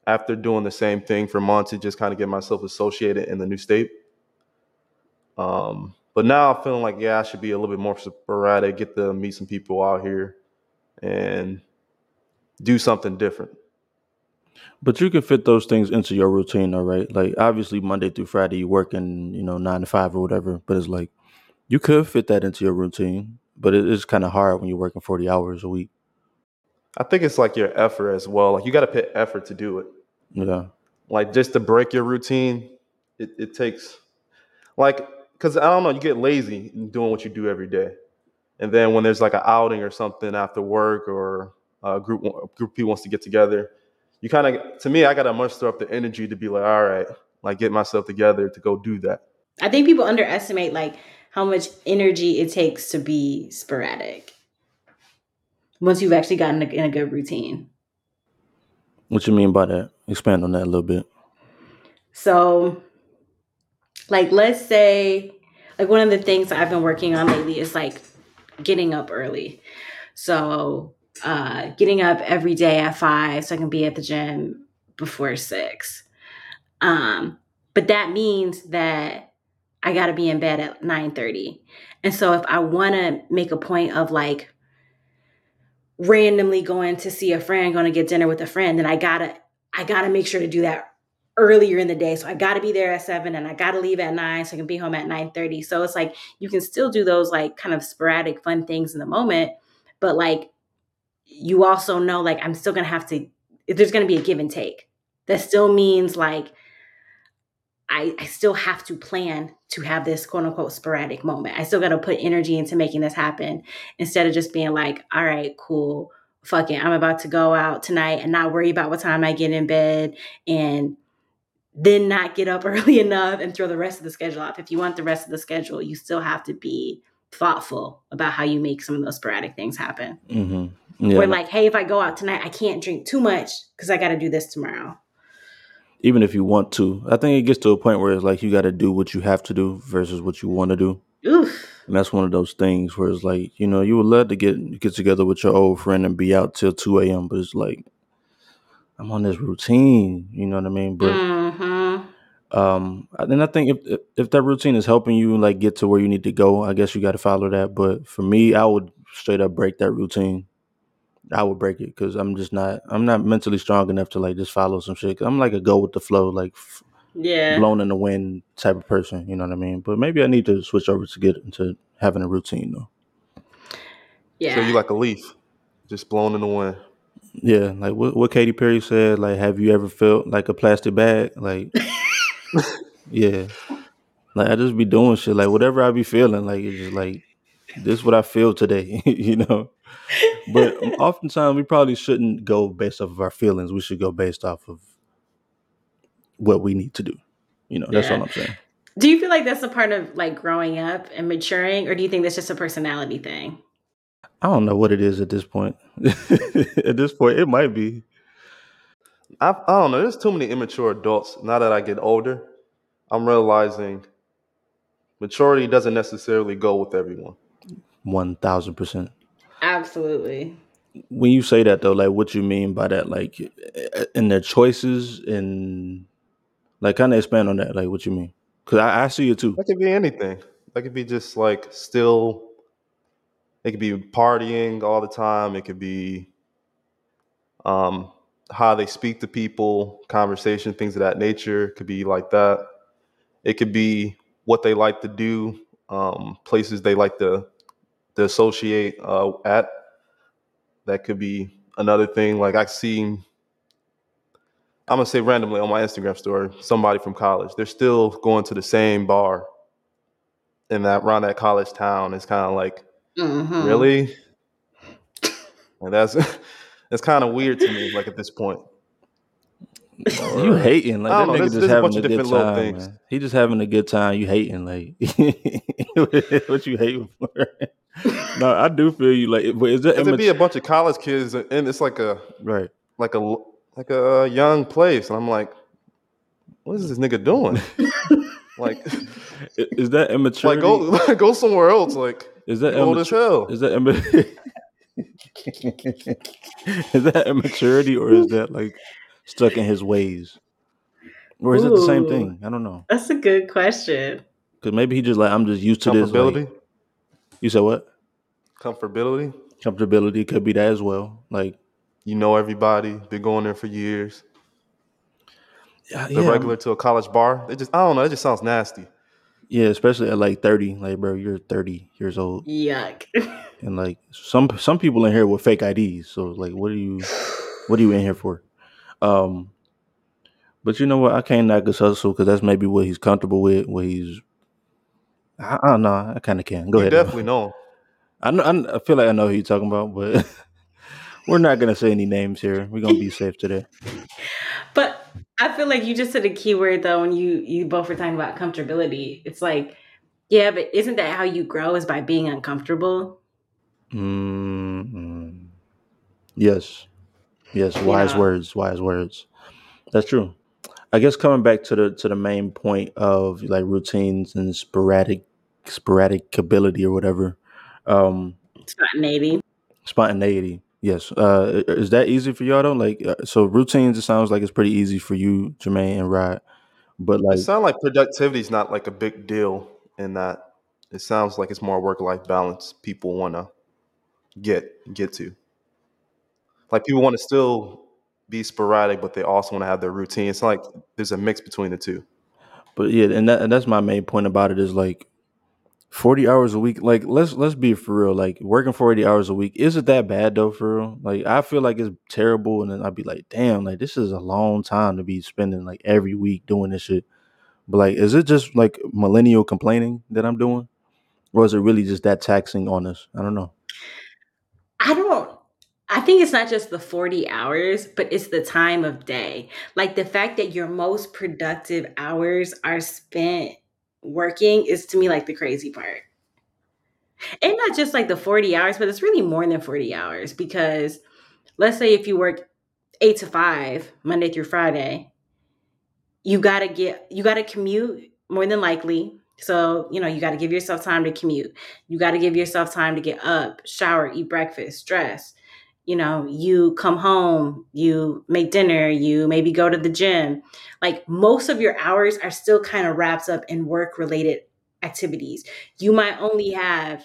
after doing the same thing for months to just kind of get myself associated in the new state. Um, but now I'm feeling like, yeah, I should be a little bit more sporadic, get to meet some people out here and do something different. But you can fit those things into your routine, all right? Like obviously Monday through Friday you working, you know, nine to five or whatever. But it's like you could fit that into your routine, but it is kind of hard when you're working forty hours a week. I think it's like your effort as well. Like you got to put effort to do it. Yeah. Like just to break your routine, it, it takes like because I don't know, you get lazy doing what you do every day, and then when there's like an outing or something after work or a group a group of people wants to get together, you kind of to me I got to muster up the energy to be like, all right, like get myself together to go do that. I think people underestimate like how much energy it takes to be sporadic once you've actually gotten a, in a good routine. What you mean by that? Expand on that a little bit. So, like, let's say, like, one of the things I've been working on lately is like getting up early. So, uh, getting up every day at five so I can be at the gym before six. Um, but that means that I got to be in bed at nine thirty. And so, if I want to make a point of like randomly going to see a friend, going to get dinner with a friend, then I gotta I gotta make sure to do that earlier in the day. So I gotta be there at seven and I gotta leave at nine so I can be home at 9 30. So it's like you can still do those like kind of sporadic fun things in the moment, but like you also know like I'm still gonna have to there's gonna be a give and take. That still means like I, I still have to plan to have this quote unquote sporadic moment. I still got to put energy into making this happen instead of just being like, all right, cool, fuck it. I'm about to go out tonight and not worry about what time I get in bed and then not get up [LAUGHS] early enough and throw the rest of the schedule off. If you want the rest of the schedule, you still have to be thoughtful about how you make some of those sporadic things happen. Mm-hmm. Yeah. We're like, hey, if I go out tonight, I can't drink too much because I got to do this tomorrow. Even if you want to, I think it gets to a point where it's like you got to do what you have to do versus what you want to do. Oof. And that's one of those things where it's like, you know, you would love to get get together with your old friend and be out till two a.m., but it's like, I'm on this routine. You know what I mean? But hmm um, and I think if if- if that routine is helping you like get to where you need to go, I guess you got to follow that. But for me, I would straight up break that routine. I would break it because I'm just not. I'm not mentally strong enough to like just follow some shit. I'm like a go with the flow, like f- Yeah. blown in the wind type of person. You know what I mean? But maybe I need to switch over to get into having a routine though. Yeah. So you like a leaf, just blown in the wind. Yeah, like what what Katy Perry said. Like, have you ever felt like a plastic bag? Like, yeah, like I just be doing shit. Like whatever I be feeling, like it's just like this what I feel today. [LAUGHS] you know. But oftentimes we probably shouldn't go based off of our feelings. We should go based off of what we need to do. You know, that's Yeah. all I'm saying. do you feel like that's a part of like growing up and maturing, or do you think that's just a personality thing? I don't know what it is at this point. [LAUGHS] at this point, it might be. I, I don't know. There's too many immature adults. Now that I get older, I'm realizing maturity doesn't necessarily go with everyone. One thousand percent. Absolutely. When you say that though, like what you mean by that? Like in their choices and like kind of expand on that. Like what you mean? Because I, I see it too. That could be anything. That could be just like still. It could be partying all the time. It could be um, how they speak to people, conversation, things of that nature. It could be like that. It could be what they like to do, um, places they like to to associate uh, at. That could be another thing. Like I see, I'm gonna say randomly on my Instagram story, somebody from college. They're still going to the same bar in that around that college town. It's kind of like Mhm. really, [LAUGHS] and that's [LAUGHS] it's kind of weird to me. Like at this point, You hating like I that know, nigga there's- just there's a having bunch a good time. things. Man. He just having a good time. You hating like [LAUGHS] what you hating for? no, I do feel you. Like, but is that Cause it'd be a bunch of college kids, and it's like a right? like a like a uh, young place, and I'm like, what is this nigga doing? [LAUGHS] like, Is that immature? like go [LAUGHS] go somewhere else. Like, is that old as hell. Is that imma- [LAUGHS] is that immaturity or is that like stuck in his ways, or is it the same Ooh. thing? I don't know. That's a good question. Because maybe he just like I'm just used to this. Comfortability, Like, you said what? comfortability. Comfortability could be that as well. Like You know everybody. Been going there for years. yeah, The yeah, regular to a college bar. It just I don't know. It just sounds nasty. yeah, especially at like 30. Like, bro, you're 30 years old, Yuck. [LAUGHS] and like some some people in here with fake IDs. So like, what are you what are you in here for? Um, but you know what? I can't knock his hustle because that's maybe what he's comfortable with. What he's I, I don't know. I kind of can. Go you ahead. definitely know. I know. I I feel like I know who you're talking about, but [LAUGHS] we're not gonna say any names here. We're gonna be safe today. [LAUGHS] But I feel like you just said a key word though when you you both were talking about comfortability. It's like, yeah, but isn't that how you grow? Is by being uncomfortable? Mm Yes, yes. Wise Yeah. words. Wise words. That's true. I guess coming back to the to the main point of like routines and sporadic sporadic ability or whatever. Um, Spontaneity. spontaneity. Yes. Uh, i- is that easy for y'all though? Like, uh, so routines. It sounds like it's pretty easy for you, Jermayne and Rod. But like It like, sounds like productivity is not like a big deal in that. It sounds like it's more work life balance people want to get get to. Like people want to still be sporadic, but they also want to have their routine. It's like there's a mix between the two. but yeah, and that and that's my main point about it is like forty hours a week. Like, let's let's be for real. Like, working forty hours a week is it that bad though? For real, like I feel like it's terrible, and then I'd be like, damn, like this is a long time to be spending like every week doing this shit. But like, is it just like millennial complaining that I'm doing, or is it really just that taxing on us? I don't know. I don't I think it's not just the 40 hours, but it's the time of day. Like the fact that your most productive hours are spent working is to me like the crazy part. And not just like the 40 hours, but it's really more than 40 hours because let's say if you work 8 to 5 Monday through Friday, you got to get you got to commute more than likely. So, you know, you got to give yourself time to commute. You got to give yourself time to get up, shower, eat breakfast, dress. you know, you come home, you make dinner, you maybe go to the gym. Like most of your hours are still kind of wrapped up in work related activities. You might only have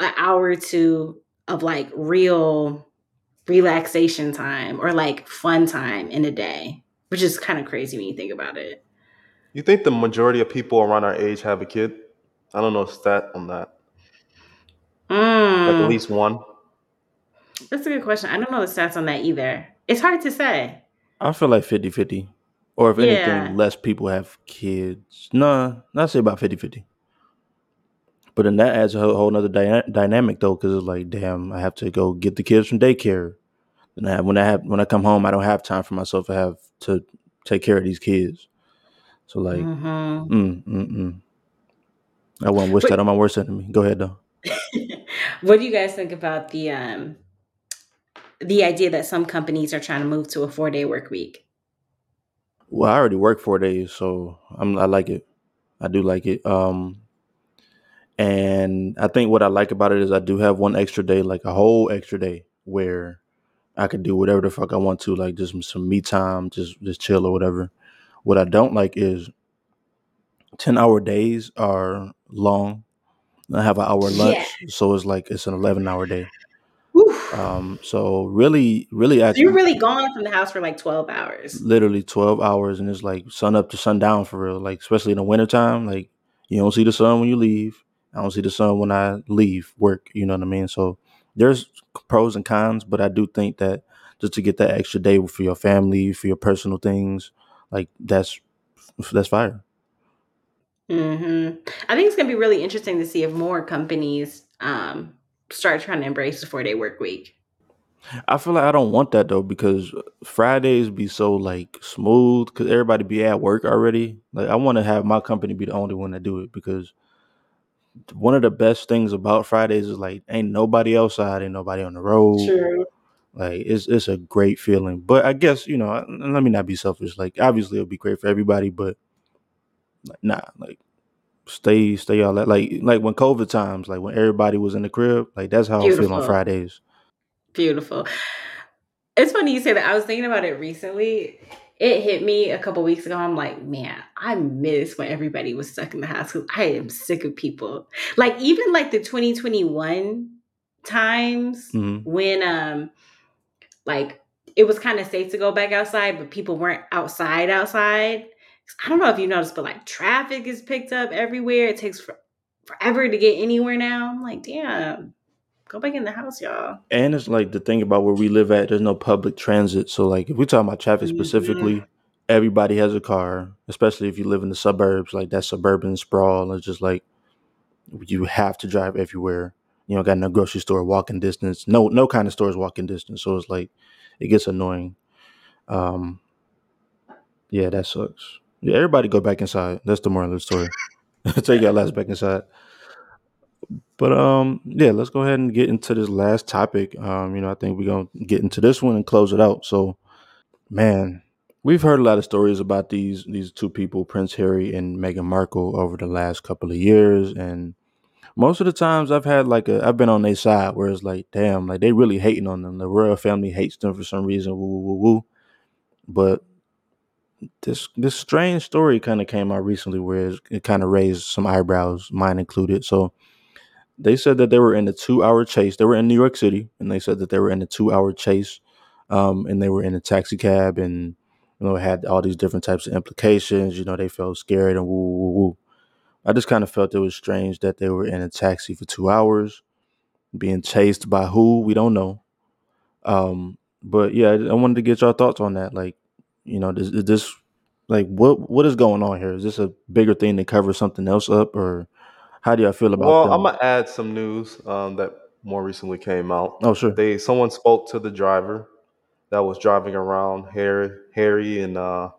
an hour or two of like real relaxation time or like fun time in a day, which is kind of crazy when you think about it. You think the majority of people around our age have a kid? I don't know a stat on that. Mm. Like at least one. That's a good question. I don't know the stats on that either. It's hard to say. I feel like 50 50. Or if anything, yeah. less people have kids. No, nah, I'd say about 50 50. But then that adds a whole, whole other dy- dynamic though, because it's like, damn, I have to go get the kids from daycare. And I when I have when I come home, I don't have time for myself. I have to take care of these kids. So like, mm-hmm. mm, mm, mm. I wouldn't wish but, that on my worst enemy. Go ahead though. [LAUGHS] what do you guys think about the um the idea that some companies are trying to move to a four day work week? Well, I already work four days, so I'm I like it. I do like it. Um, and I think what I like about it is I do have one extra day, like a whole extra day, where I could do whatever the fuck I want to, like just some me time, just just chill or whatever. What I don't like is ten hour days are long. I have an hour lunch, yeah. so it's like it's an eleven hour day. Um, so really, really, actually, you're really gone from the house for like twelve hours. Literally twelve hours, and it's like sun up to sundown for real. Like especially in the wintertime, like you don't see the sun when you leave. I don't see the sun when I leave work. You know what I mean? So there's pros and cons, but I do think that just to get that extra day for your family, for your personal things, like that's that's fire. hmm I think it's gonna be really interesting to see if more companies um, start trying to embrace the four day work week. I feel like I don't want that though because Fridays be so like smooth because everybody be at work already. Like I want to have my company be the only one to do it because one of the best things about Fridays is like ain't nobody outside, ain't nobody on the road. True. Like it's it's a great feeling. But I guess you know, let me not be selfish. Like obviously it'll be great for everybody, but like, nah, like stay stay all that like like when COVID times, like when everybody was in the crib, like that's how Beautiful. I feel on Fridays. Beautiful. It's funny you say that. I was thinking about it recently it hit me a couple weeks ago. I'm like, man, I miss when everybody was stuck in the house because I am sick of people. Like even like the 2021 times mm-hmm. when um like it was kind of safe to go back outside, but people weren't outside outside. I don't know if you noticed, but like traffic is picked up everywhere. It takes for, forever to get anywhere now. I'm like, damn, go back in the house, y'all. And it's like the thing about where we live at, there's no public transit. So like if we're talking about traffic mm-hmm. specifically, everybody has a car, especially if you live in the suburbs, like that suburban sprawl. It's just like you have to drive everywhere. You know, got no grocery store walking distance. No no kind of stores walking distance. So it's like it gets annoying. Um yeah, that sucks. Yeah, everybody go back inside. That's the moral of the story. [LAUGHS] Take your last back inside. But um, yeah, let's go ahead and get into this last topic. Um, you know, I think we're gonna get into this one and close it out. So, man, we've heard a lot of stories about these these two people, Prince Harry and Meghan Markle, over the last couple of years, and most of the times I've had like a I've been on their side where it's like, damn, like they really hating on them. The royal family hates them for some reason. Woo woo woo woo. But this this strange story kind of came out recently where it, kind of raised some eyebrows, mine included. So they said that they were in a two hour chase. They were in New York City, and they said that they were in a two hour chase, um, and they were in a taxi cab, and you know had all these different types of implications. You know, they felt scared and woo woo woo. I just kind of felt it was strange that they were in a taxi for two hours, being chased by who we don't know. Um, but yeah, I wanted to get your thoughts on that. Like, you know, is, is this like what what is going on here? Is this a bigger thing to cover something else up, or how do y'all feel about Well, them? I'm gonna add some news um, that more recently came out. Oh, sure. They someone spoke to the driver that was driving around Harry, Harry and uh,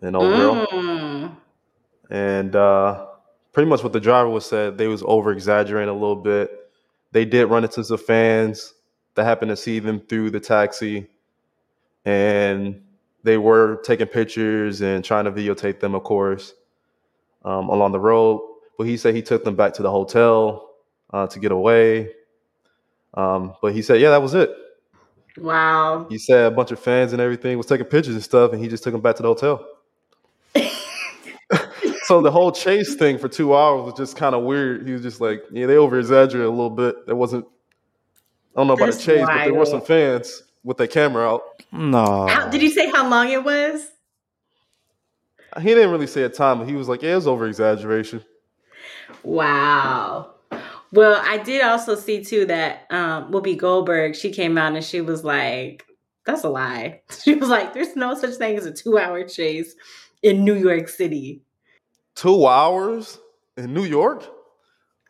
and old girl, Mm. And uh, pretty much what the driver was said. They was over exaggerating a little bit. They did run into some fans that happened to see them through the taxi, and they were taking pictures and trying to videotape them, of course, um, along the road. But he said he took them back to the hotel uh, to get away. Um, but he said, yeah, that was it. Wow. He said a bunch of fans and everything was taking pictures and stuff, and he just took them back to the hotel. So the whole chase thing for two hours was just kind of weird. He was just like, yeah, they over exaggerated a little bit. There wasn't, I don't know about That's the chase, but there were some fans with their camera out. No. How, did you say how long it was? He didn't really say a time, but he was like, yeah, it was over exaggeration. Wow. Well, I did also see too that um Whoopi Goldberg, she came out and she was like, that's a lie. [LAUGHS] She was like, there's no such thing as a two hour chase in New York City. Two hours in New York?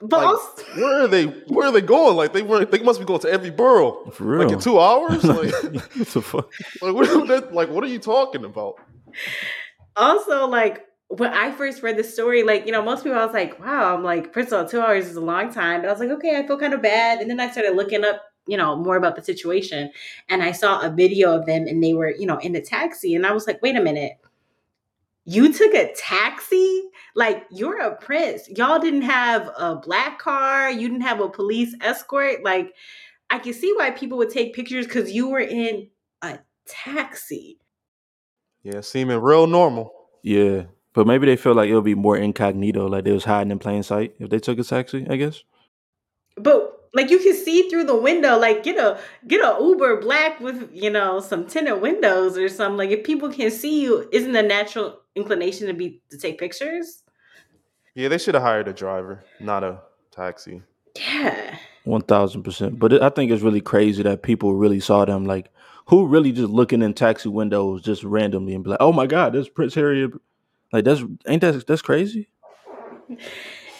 But Like, [LAUGHS] where are they? Where are they going? Like they weren't. They must be going to every borough. For real. Like in two hours? [LAUGHS] Like, what the fuck? like, what, are like, what are you talking about? also like when I first read the story, like, you know, most people I was like, wow, I'm like, first of all, two hours is a long time. But I was like, okay, I feel kind of bad. And then I started looking up, you know, more about the situation. And I saw a video of them and they were, you know, in a taxi. And I was like, wait a minute. You took a taxi? Like, you're a prince. Y'all didn't have a black car. You didn't have a police escort. Like, I can see why people would take pictures because you were in a taxi. Yeah, seeming real normal. Yeah. But maybe they feel like it'll be more incognito, like they was hiding in plain sight if they took a taxi, I guess. But like you can see through the window, like get a get a Uber black with you know some tinted windows or something. Like if people can see you, isn't the natural inclination to be to take pictures? Yeah, they should have hired a driver, not a taxi. Yeah. One thousand percent. But it, I think it's really crazy that people really saw them. Like, who really just looking in taxi windows just randomly and be like, "Oh my God, there's Prince Harry." Like, that's ain't that that's crazy?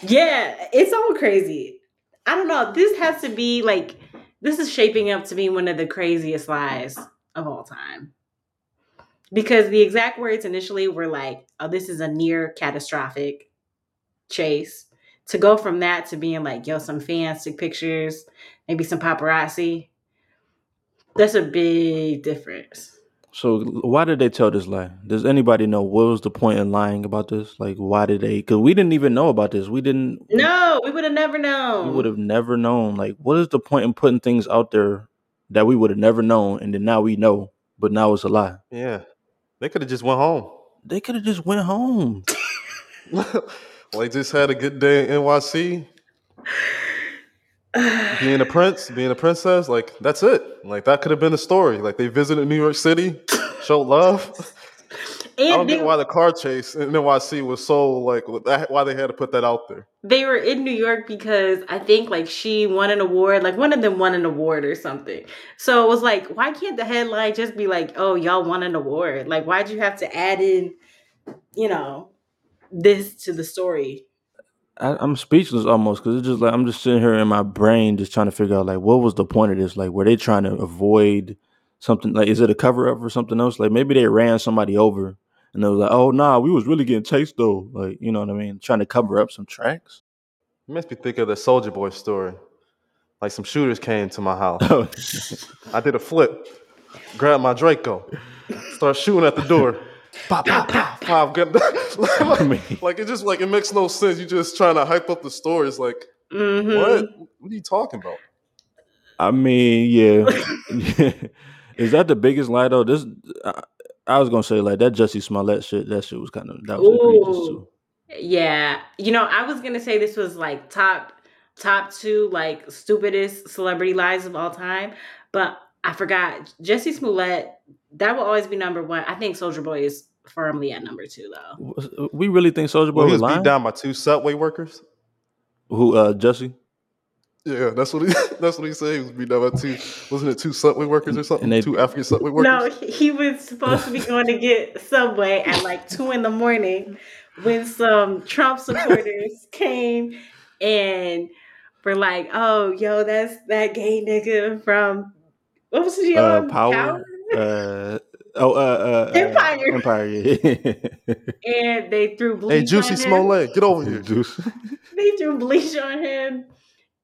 Yeah, it's all crazy. I don't know. This has to be like this is shaping up to be one of the craziest lies of all time. Because the exact words initially were like, "Oh, this is a near catastrophic chase." To go from that to being like, "Yo, some fans took pictures, maybe some paparazzi." That's a big difference. So why did they tell this lie? Does anybody know what was the point in lying about this? Like, why did they? Because we didn't even know about this. We didn't. No, we would have never known. We would have never known. Like, what is the point in putting things out there that we would have never known, and then now we know, but now it's a lie? Yeah, they could have just went home. They could have just went home. [LAUGHS] well, they just had a good day in NYC, being a prince, being a princess. Like that's it. Like that could have been a story. Like they visited New York City, [LAUGHS] showed love. I don't and they, get why the car chase in NYC was so like why they had to put that out there. they were in New York because I think like she won an award, like one of them won an award or something. So it was like, why can't the headline just be like, "Oh, y'all won an award"? Like, why'd you have to add in, you know, this to the story? I, I'm speechless almost because it's just like I'm just sitting here in my brain just trying to figure out like what was the point of this? Like, were they trying to avoid something? Like, is it a cover up for something else? Like, maybe they ran somebody over and they was like, "Oh, nah, we was really getting chased though." Like, you know what I mean? Trying to cover up some tracks. It makes me think of the Soulja Boy story. Like some shooters came to my house. Oh, I did a flip, grabbed my Draco, start shooting at the door. Pop, pop, pop, pop. [LAUGHS] [LAUGHS] Get [LAUGHS] I mean, like it just like it makes no sense. You're just trying to hype up the story. It's like Mhm. what? What are you talking about? I mean, yeah. [LAUGHS] is that the biggest lie though? This I, I was gonna say like that Jussie Smollett shit. That shit was kind of that was egregious Ooh. too. Yeah, you know, I was gonna say this was like top top two like stupidest celebrity lies of all time, but I forgot Jussie Smollett. That will always be number one. I think Soulja Boy is firmly at number two though. We really think Soulja Boy Well, he was was beat down by two subway workers. Who uh Jussie? Yeah, that's what he. [LAUGHS] That's what he said. He was beat down by two. Wasn't it two subway workers or something? And they- two African subway workers. No, he he was supposed to be going to get Subway at like two in the morning when some Trump supporters came and were like, "Oh, yo, that's that gay nigga from what was he Uh, on? Power? Uh oh uh, uh uh, Empire. Empire, yeah. [LAUGHS] And they threw bleach Hey, Juicy him. Smollett, get over here. [LAUGHS] Juice. They threw bleach on him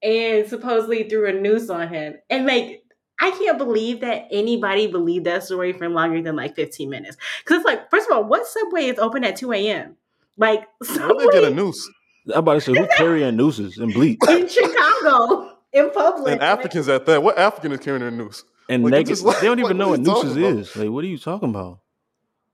and supposedly threw a noose on him. And like, I can't believe that anybody believed that story for longer than like 15 minutes. Because it's like, first of all, what subway is open at 2 a.m.? Like, [LAUGHS] Where they get a noose? I'm about to say who carrying nooses and bleach? in Chicago. in public. And Africans at that. What African is carrying a noose? And Like, negative. just they don't [LAUGHS] even what know what you nooses is. Like, what are you talking about?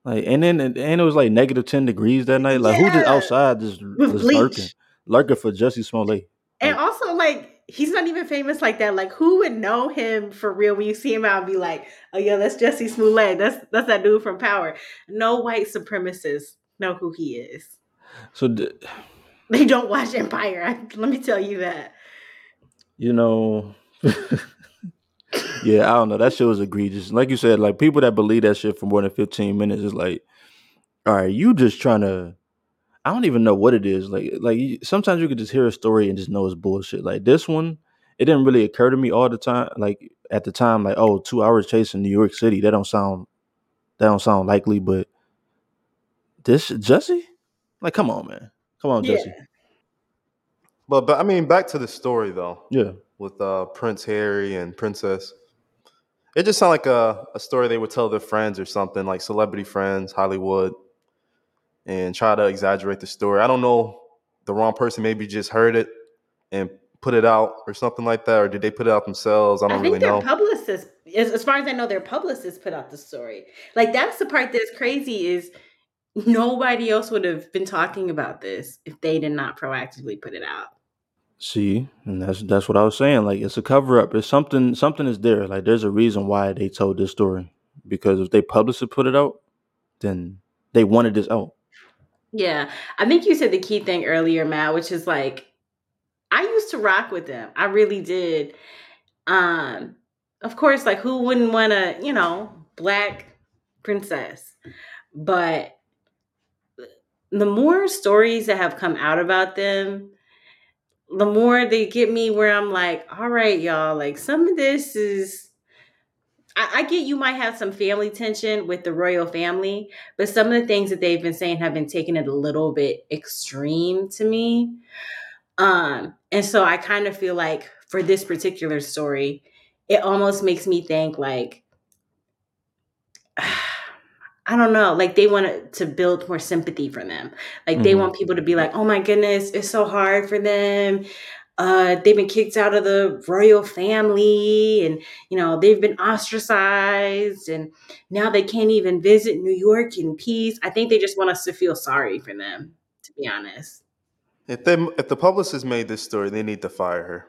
Like, and then and it was like negative ten degrees that night. Like, who just outside just [LAUGHS] With just bleach. lurking, lurking for Jussie Smollett? And also, like, he's not even famous like that. Like, who would know him for real when you see him out and be like, "Oh yeah, that's Jussie Smollett. That's that's that dude from Power." No white supremacists know who he is. So, They don't watch Empire. I, let me tell you that. you know, [LAUGHS] yeah, I don't know. That shit was egregious. Like you said, like people that believe that shit for more than fifteen minutes is like, all right, you just trying to. I don't even know what it is. Like, like sometimes you could just hear a story and just know it's bullshit. Like this one, it didn't really occur to me all the time. Like at the time, like oh, two hours chasing New York City. That don't sound, that don't sound likely. But this Jussie, like, come on, man, come on, Jussie. Yeah. But but I mean, back to the story though, Yeah, with uh, Prince Harry and Princess. It just sounded like a, a story they would tell their friends or something, like celebrity friends, Hollywood, and try to exaggerate the story. I don't know. The wrong person maybe just heard it and put it out or something like that, or did they put it out themselves? I I don't think really their know. publicist, as, as far as I know, their publicist put out the story. Like that's the part that's crazy is nobody else would have been talking about this if they did not proactively put it out. See, and that's that's what I was saying. Like it's a cover up. It's something something is there. Like there's a reason why they told this story. Because if they published it, put it out, then they wanted this out. Yeah, I think you said the key thing earlier, Matt, which is like I used to rock with them. I really did. Um, of course, like who wouldn't want a, you know, black princess? But the more stories that have come out about them, the more they get me where I'm like, all right, y'all, like some of this is I, I get you might have some family tension with the royal family, but some of the things that they've been saying have been taking it a little bit extreme to me. Um, and so I kind of feel like for this particular story, it almost makes me think like I don't know, like they want to build more sympathy for them. Like they Mhm. want people to be like, "Oh my goodness, it's so hard for them. Uh, they've been kicked out of the royal family, and you know they've been ostracized, and now they can't even visit New York in peace." I think they just want us to feel sorry for them, to be honest. If they if the publicist made this story, they need to fire her.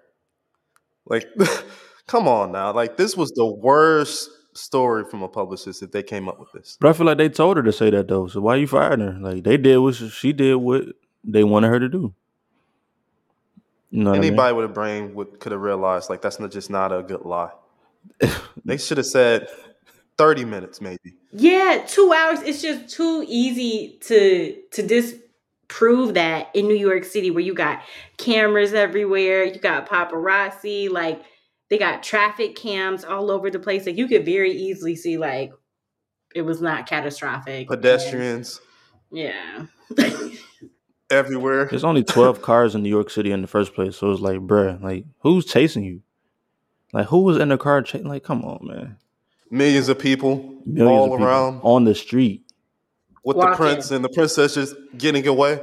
Like, [LAUGHS] come on now. Like this was the worst story from a publicist if they came up with this. But I feel like they told her to say that though. So why you firing her? Like they did what she she did what they wanted her to do. You know what I mean? Anybody with a brain would could have realized like that's not just not a good lie. They [LAUGHS] should have said thirty minutes maybe. Yeah, two hours. It's just too easy to to disprove that in New York City, where you got cameras everywhere, you got paparazzi, like they got traffic cams all over the place. Like you could very easily see like it was not catastrophic. and- Pedestrians yeah. [LAUGHS] everywhere. There's only twelve [LAUGHS] cars in New York City in the first place. So it's like, bruh, like who's chasing you? Like who was in the car chasing? Like, come on, man. Millions of people Millions all of people around on the street. with the prince and the princess just getting away.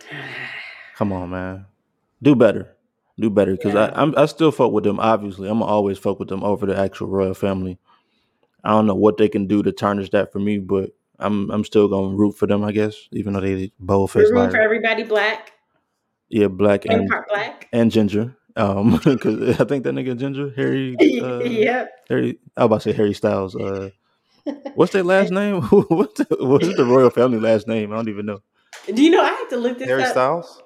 [SIGHS] Come on, man. Do better. Do better. Because Yeah. I I'm, I still fuck with them. Obviously, I'm gonna always fuck with them over the actual royal family. I don't know what they can do to tarnish that for me, but I'm I'm still gonna root for them. I guess, even though they both We're faced rooting for everybody black Yeah, black and and part black. and ginger. Um, [LAUGHS] because I think that nigga ginger Harry. [LAUGHS] Uh, yep. Harry. I was about to say Harry Styles. Uh, [LAUGHS] what's their last name? what's the, what's the royal family last name? I don't even know. Do you know I had to look this Harry up? Styles.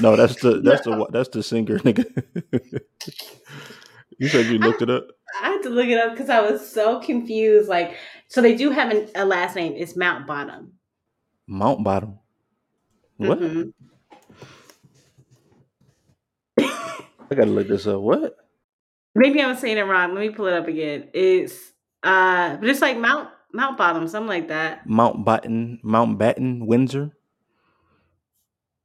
No, that's the [LAUGHS] that's the that's the singer, nigga. [LAUGHS] you said you looked it up. I had to look it up because I was so confused. Like, so they do have an, a last name. It's Mount Bottom. Mount Bottom. What? Mhm. I gotta look this up. What? Maybe I'm saying it wrong. Let me pull it up again. It's uh, but it's like Mount Mount Bottom, something like that. Mount Batten, Mount Batten, Windsor,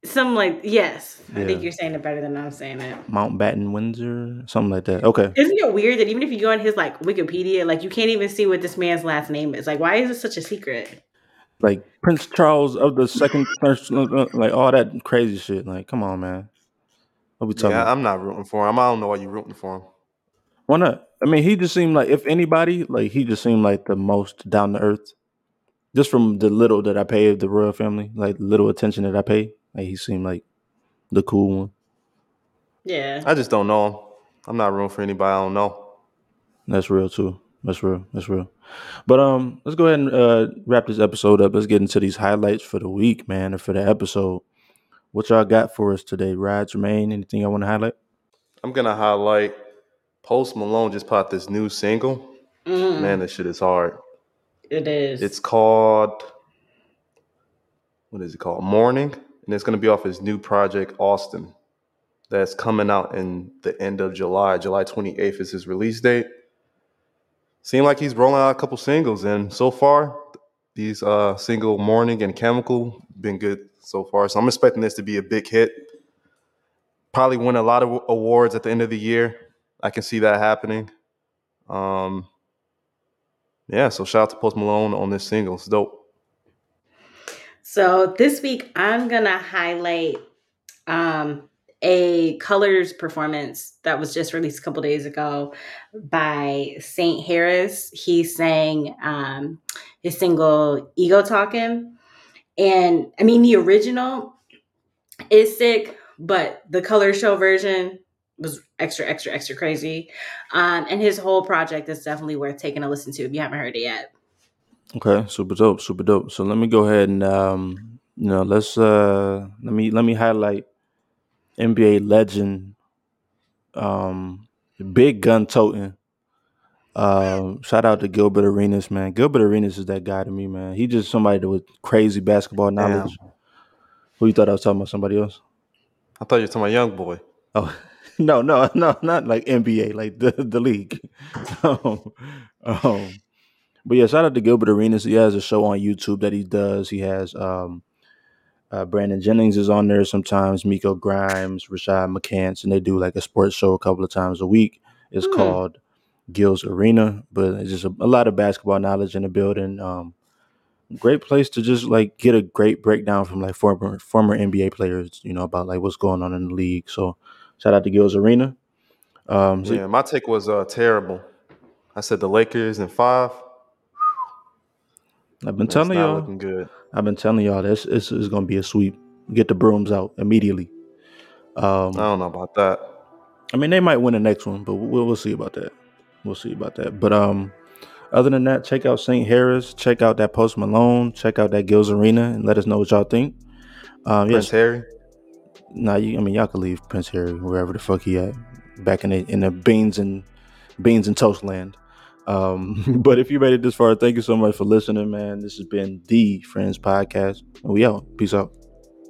Something like yes. I think you're saying it better than I'm saying it. Mountbatten, Windsor, something like that. Okay. Isn't it weird that even if you go on his like Wikipedia, like you can't even see what this man's last name is? Like, why is it such a secret? Like Prince Charles of the second, first, uh, uh, like all that crazy shit. Like, come on, man. What we talking Yeah, about? I'm not rooting for him. I don't know why you're rooting for him. Why not? I mean, he just seemed like if anybody, like he just seemed like the most down to earth. Just from the little that I pay of the royal family, like little attention that I pay, like he seemed like the cool one. Yeah. I just don't know him. I'm not rooting for anybody I don't know. That's real too. That's real. That's real. But um, let's go ahead and uh, wrap this episode up. Let's get into these highlights for the week, man, or for the episode. What y'all got for us today, Rod Jermayne? Anything I want to highlight? I'm gonna highlight Post Malone just popped this new single. Mm, Man, this shit is hard. it is. It's called what is it called? Mourning, and it's gonna be off his new project Austin. That's coming out in the end of July. July 28th is his release date. Seemed like he's rolling out a couple singles, and so far, these uh single Mourning and Chemical been good so far. So I'm expecting this to be a big hit. Probably win a lot of awards at the end of the year. I can see that happening. Um, yeah, so shout out to Post Malone on this single. It's dope. So this week I'm gonna highlight um, a colors performance that was just released a couple days ago by Saint Harison. He sang um, his single "Ego Talking," and I mean the original is sick, but the color show version was extra, extra, extra crazy. Um, and his whole project is definitely worth taking a listen to if you haven't heard it yet. Okay, super dope, super dope. So let me go ahead and um, you know, let's uh let me let me highlight NBA legend um big gun toting. Um shout out to Gilbert Arenas, man. Gilbert Arenas is that guy to me, man. He just somebody with crazy basketball knowledge. Who you thought I was talking about? Somebody else? I thought you were talking about Young Boy. Oh [LAUGHS] no, no, [LAUGHS] no, not like NBA, like the the league. [LAUGHS] um, um, but yeah, shout out to Gilbert Arenas. He has a show on YouTube that he does. He has um, uh, Brandon Jennings is on there sometimes. Miko Grimes, Rashad McCants, and they do like a sports show a couple of times a week. It's Hmm. called Gil's Arena, but it's just a, a lot of basketball knowledge in the building. Um, great place to just like get a great breakdown from like former former NBA players, you know, about like what's going on in the league. So shout out to Gil's Arena. Um, so- Yeah, my take was uh, terrible. I said the Lakers in five. I've been It's telling y'all. looking good. I've been telling y'all this this is gonna be a sweep. Get the brooms out immediately. Um, I don't know about that. I mean, they might win the next one, but we'll we'll see about that. We'll see about that. But um, other than that, check out St. Harison. Check out that Post Malone. Check out that Gil's Arena, and let us know what y'all think. Um, Prince yes, Harry. nah, you, I mean, y'all can leave Prince Harry wherever the fuck he at, back in the in the beans and beans and toast land. Um, [LAUGHS] but if you made it this far, thank you so much for listening, man. This has been the Friends Podcast, and we out. Peace out.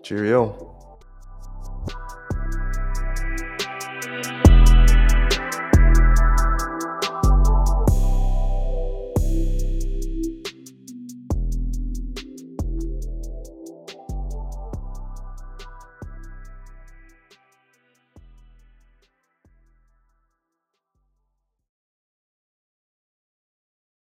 Cheerio.